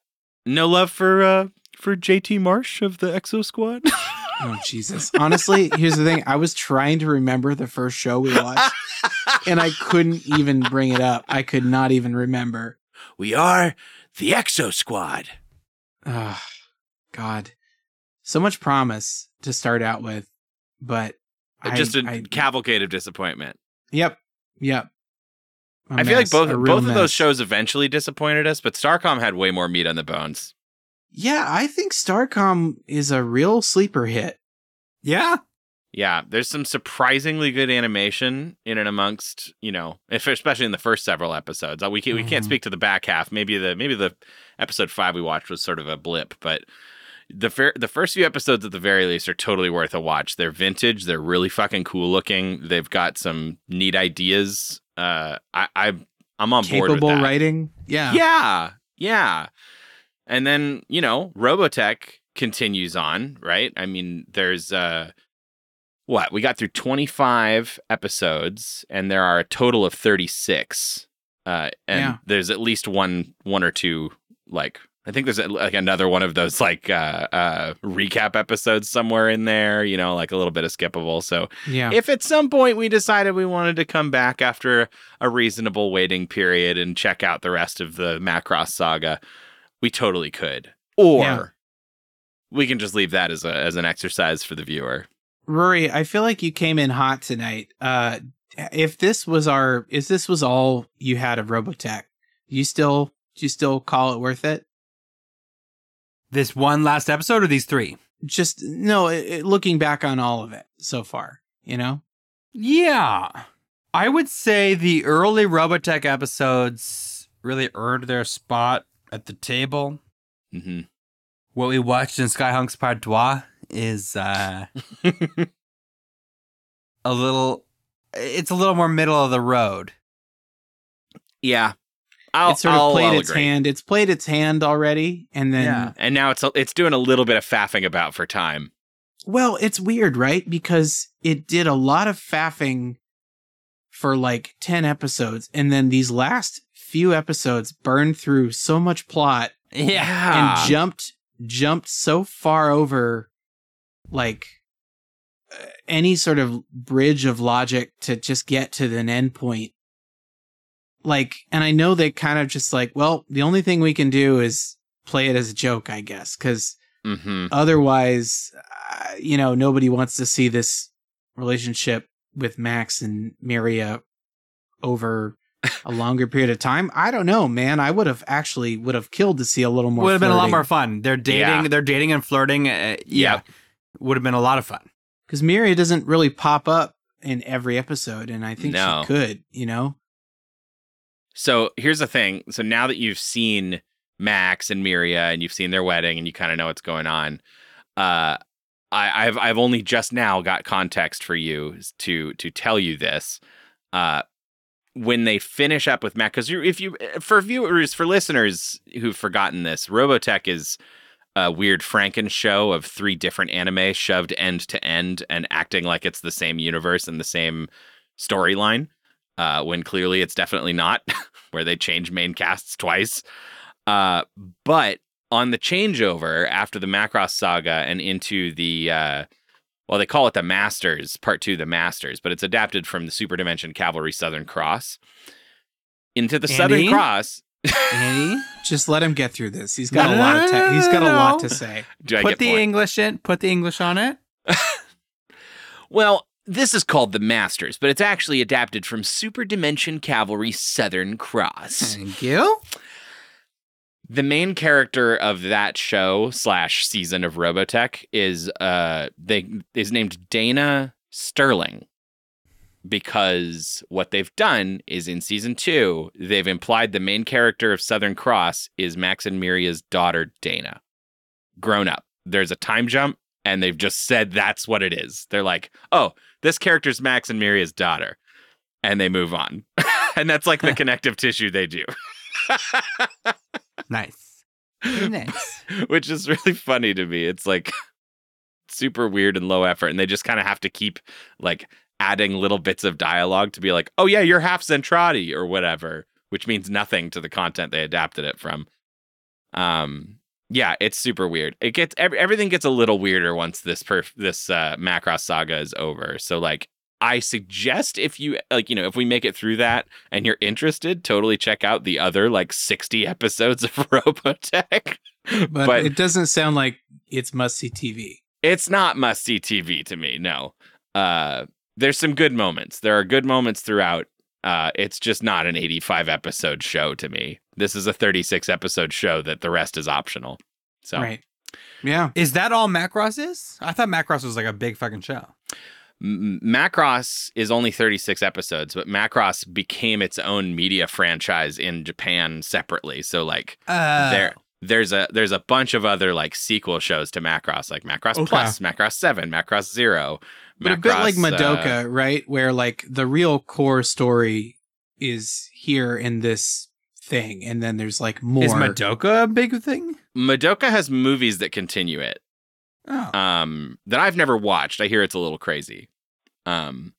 [SPEAKER 2] no love for uh for JT Marsh of the Exo Squad.
[SPEAKER 3] Oh Jesus! Honestly, here's the thing: I was trying to remember the first show we watched, and I couldn't even bring it up. I could not even remember.
[SPEAKER 2] we are the Exo Squad.
[SPEAKER 3] Ah, God, so much promise to start out with, but
[SPEAKER 2] Just a
[SPEAKER 3] I-
[SPEAKER 2] cavalcade of disappointment.
[SPEAKER 3] Yep, yep. A
[SPEAKER 2] I feel like
[SPEAKER 3] mess,
[SPEAKER 2] both
[SPEAKER 3] a real
[SPEAKER 2] both of those shows eventually disappointed us, but Starcom had way more meat on the bones.
[SPEAKER 3] Yeah, I think Starcom is a real sleeper hit.
[SPEAKER 1] Yeah.
[SPEAKER 2] Yeah, there's some surprisingly good animation in and amongst, you know, if especially in the first several episodes. Uh, We can, we can't speak to the back half. Maybe the maybe the episode five we watched was sort of a blip, but the fir- the first few episodes at the very least are totally worth a watch. They're vintage. They're really fucking cool looking. They've got some neat ideas. Uh, I, I I'm on board
[SPEAKER 3] Capable writing. Yeah.
[SPEAKER 2] Yeah, yeah. And then, you know, Robotech continues on, right? I mean, there's uh what? We got through 25 episodes and there are a total of 36. Uh and
[SPEAKER 3] Yeah.
[SPEAKER 2] there's at least one one or two like I think there's a, like another one of those like uh uh recap episodes somewhere in there, you know, like a little bit of skippable. So
[SPEAKER 3] Yeah.
[SPEAKER 2] if at some point we decided we wanted to come back after a reasonable waiting period and check out the rest of the Macross saga, we totally could. Or
[SPEAKER 3] Yeah.
[SPEAKER 2] we can just leave that as a as an exercise for the viewer.
[SPEAKER 3] Rory, I feel like you came in hot tonight. Uh if this was our if this was all you had of Robotech, you still do you still call it worth it?
[SPEAKER 1] This one last episode or these three?
[SPEAKER 3] Just no, it, it- looking back on all of it so far, you know?
[SPEAKER 1] Yeah. I would say the early Robotech episodes really earned their spot at the table.
[SPEAKER 2] Mm-hmm.
[SPEAKER 1] What we watched in Skyhunks Part 2 is uh a little it's a little more middle of the road.
[SPEAKER 2] Yeah. I'll,
[SPEAKER 3] it sort of
[SPEAKER 2] I'll-
[SPEAKER 3] played
[SPEAKER 2] I'll
[SPEAKER 3] its
[SPEAKER 2] agree.
[SPEAKER 3] hand. It's played its hand already, and then
[SPEAKER 1] Yeah.
[SPEAKER 2] And now it's it's doing a little bit of faffing about for time.
[SPEAKER 3] Well, it's weird, right? Because it did a lot of faffing for like 10 episodes, and then these last few episodes burned through so much plot
[SPEAKER 1] Yeah.
[SPEAKER 3] and jumped jumped so far over like uh, any sort of bridge of logic to just get to an end point. Like, and I know they kind of just like, well, the only thing we can do is play it as a joke, I guess, because
[SPEAKER 2] Mm-hmm.
[SPEAKER 3] otherwise, uh, you know, nobody wants to see this relationship with Max and Miriya over a longer period of time. I don't know, man. I would have actually would have killed to see a little more.
[SPEAKER 1] Would have been a lot more fun. They're dating.
[SPEAKER 2] Yeah.
[SPEAKER 1] They're dating and flirting. Uh, yeah, would have been a lot of fun.
[SPEAKER 3] because Miriya doesn't really pop up in every episode, and I think
[SPEAKER 2] No.
[SPEAKER 3] she could. You know,
[SPEAKER 2] So here's the thing. So now that you've seen Max and Miriya and you've seen their wedding and you kind of know what's going on, uh, I, I've I've only just now got context for you to to tell you this. Uh, when they finish up with Max, because if you for viewers for listeners who've forgotten this, Robotech is a weird Franken show of three different anime shoved end to end and acting like it's the same universe and the same storyline uh, when clearly it's definitely not, where they change main casts twice. Uh, but on the changeover after the Macross saga and into the, uh, well, they call it the Masters, part two, the Masters, but it's adapted from the Super Dimension Cavalry Southern Cross. Into the Southern Cross.
[SPEAKER 1] Andy,
[SPEAKER 3] just let him get through this. He's got
[SPEAKER 1] No,
[SPEAKER 3] a lot of te- he's got a lot to say.
[SPEAKER 2] Do I
[SPEAKER 1] put
[SPEAKER 2] get
[SPEAKER 1] the
[SPEAKER 2] point?
[SPEAKER 1] English in. Put the English on it.
[SPEAKER 2] Well, this is called the Masters, but it's actually adapted from Super Dimension Cavalry Southern Cross.
[SPEAKER 1] Thank you.
[SPEAKER 2] the main character of that show slash season of Robotech is uh they is named Dana Sterling because what they've done is in season two they've implied the main character of Southern Cross is Max and Miriya's daughter Dana, grown up. There's a time jump, and they've just said that's what it is. They're like, oh, this character's Max and Miriya's daughter, and they move on, and that's like the connective tissue they do.
[SPEAKER 1] Nice. Nice.
[SPEAKER 2] which is really funny to me. It's like super weird and low effort, and they just kind of have to keep like adding little bits of dialogue to be like, "Oh yeah, you're half Zentradi" or whatever, which means nothing to the content they adapted it from. Um, yeah, it's super weird. It gets ev- everything gets a little weirder once this perf- this uh, Macross saga is over. So like. I suggest if you like, you know, if we make it through that and you're interested, totally check out the other like 60 episodes of Robotech.
[SPEAKER 3] But,
[SPEAKER 2] But-
[SPEAKER 3] it doesn't sound like it's must see TV.
[SPEAKER 2] it's not must see TV to me. No, uh, there's some good moments. There are good moments throughout. Uh, it's just not an 85 episode show to me. This is a 36 episode show that the rest is optional. So
[SPEAKER 3] Right. Yeah.
[SPEAKER 1] Is that all Macross is? I thought Macross was like a big fucking show.
[SPEAKER 2] M- Macross is only 36 episodes, but Macross became its own media franchise in Japan separately. So like
[SPEAKER 1] Uh,
[SPEAKER 2] there there's a there's a bunch of other like sequel shows to Macross, like Macross
[SPEAKER 3] Okay.
[SPEAKER 2] Plus, Macross 7, Macross 0.
[SPEAKER 3] But a bit like
[SPEAKER 2] Macross, uh,
[SPEAKER 3] Madoka, right? Where like the real core story is here in this thing, and then there's like more.
[SPEAKER 1] Is Madoka a big thing?
[SPEAKER 2] Madoka has movies that continue it.
[SPEAKER 1] Oh.
[SPEAKER 2] Um, that I've never watched. I hear it's a little crazy. Um,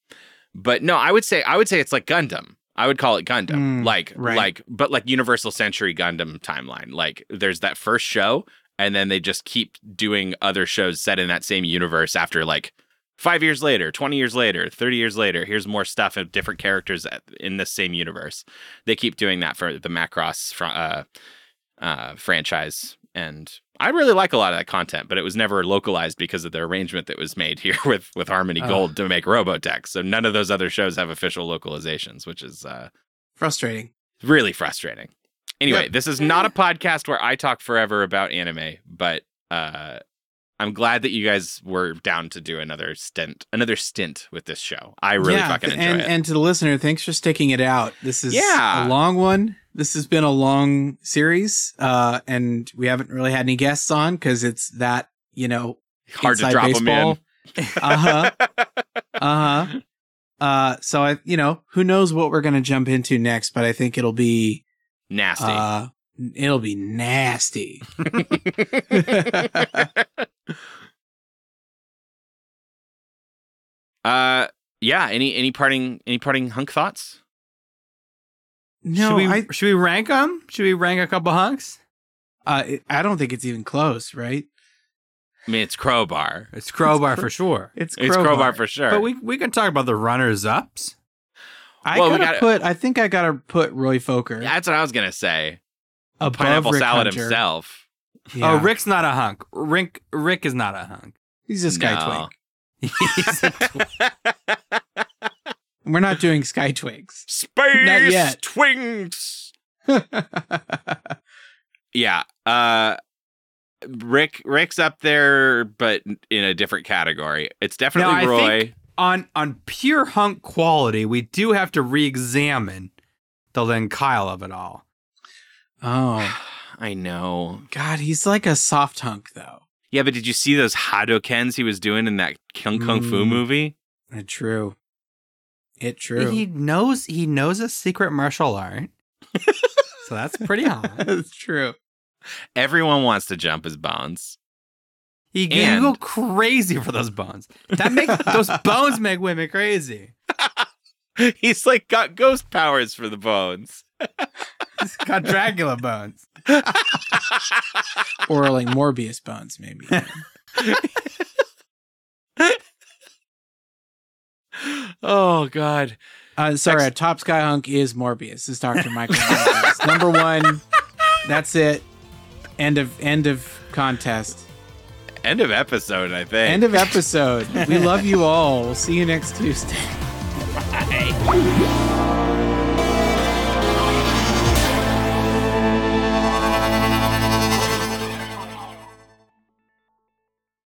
[SPEAKER 2] but no, I would say I would say it's like Gundam. I would call it Gundam,
[SPEAKER 3] Mm,
[SPEAKER 2] like
[SPEAKER 3] right.
[SPEAKER 2] like but like Universal Century Gundam timeline. Like there's that first show, and then they just keep doing other shows set in that same universe after like five years later, twenty years later, thirty years later. Here's more stuff of different characters in the same universe. They keep doing that for the Macross fr- uh, uh, franchise, and I really like a lot of that content. But it was never localized because of the arrangement that was made here with with Harmony. Gold to make Robotech. So none of those other shows have official localizations, which is uh,
[SPEAKER 3] frustrating.
[SPEAKER 2] really frustrating. Anyway,
[SPEAKER 3] Yep.
[SPEAKER 2] this is not a podcast where I talk forever about anime, but uh, I'm glad that you guys were down to do another stint, another stint with this show. I really
[SPEAKER 3] yeah,
[SPEAKER 2] fucking enjoy
[SPEAKER 3] and
[SPEAKER 2] it.
[SPEAKER 3] and to the listener, thanks for sticking it out. This is
[SPEAKER 2] Yeah.
[SPEAKER 3] a long one. This has been a long series, uh, and we haven't really had any guests on because it's that you know
[SPEAKER 2] Hard to drop
[SPEAKER 3] baseball.
[SPEAKER 2] in.
[SPEAKER 3] uh huh. Uh huh. Uh, so I, you know, who knows what we're gonna jump into next? But I think it'll be
[SPEAKER 2] Nasty.
[SPEAKER 3] Uh, it'll be nasty.
[SPEAKER 2] uh, yeah. Any any parting any parting hunk thoughts?
[SPEAKER 3] No,
[SPEAKER 1] should we
[SPEAKER 3] I-
[SPEAKER 1] should we rank them? Should we rank a couple hunks?
[SPEAKER 3] Uh, it- I don't think it's even close, right?
[SPEAKER 2] I mean, it's crowbar.
[SPEAKER 1] It's crowbar for sure.
[SPEAKER 3] It's
[SPEAKER 2] It's crowbar for sure.
[SPEAKER 1] But we we can talk about the runners ups.
[SPEAKER 3] I
[SPEAKER 2] Well,
[SPEAKER 3] gotta
[SPEAKER 2] gotta-
[SPEAKER 3] put. I think I gotta put Roy Fokker
[SPEAKER 2] That's what I was gonna say.
[SPEAKER 3] above
[SPEAKER 2] Pineapple
[SPEAKER 3] Rick
[SPEAKER 2] salad
[SPEAKER 3] Hunter.
[SPEAKER 2] himself.
[SPEAKER 3] Yeah.
[SPEAKER 1] Oh, Rick's not a hunk. Rick Rick is not a hunk.
[SPEAKER 3] He's a sky
[SPEAKER 2] No.
[SPEAKER 3] twink. We're not doing sky twigs.
[SPEAKER 2] Space
[SPEAKER 3] Not yet.
[SPEAKER 2] twinks. Yeah. Uh Rick Rick's up there, but in a different category. It's definitely
[SPEAKER 1] Now, I
[SPEAKER 2] Roy.
[SPEAKER 1] think on on pure hunk quality, we do have to re-examine the Lynn Kyle of it all.
[SPEAKER 3] Oh
[SPEAKER 2] I know.
[SPEAKER 3] God, he's like a soft hunk though.
[SPEAKER 2] Yeah, but did you see those Hadokens he was doing in that Kung Kung Fu
[SPEAKER 3] Mm.
[SPEAKER 2] movie?
[SPEAKER 3] It true. It true.
[SPEAKER 1] He knows he knows a secret martial art. so that's pretty hot.
[SPEAKER 3] That's true.
[SPEAKER 2] Everyone wants to jump his bones.
[SPEAKER 1] You, you
[SPEAKER 2] And-
[SPEAKER 1] go crazy for those bones. That makes those bones make women crazy.
[SPEAKER 2] He's like got ghost powers for the bones.
[SPEAKER 1] He's got Dracula bones.
[SPEAKER 3] or like Morbius bones, maybe.
[SPEAKER 2] Oh God.
[SPEAKER 3] Uh, sorry, a top sky hunk is Morbius. Is Doctor Michael Morbius number one? That's it. End of end of contest.
[SPEAKER 2] End of episode, I think.
[SPEAKER 3] End of episode. We love you all. We'll see you next Tuesday.
[SPEAKER 2] Bye.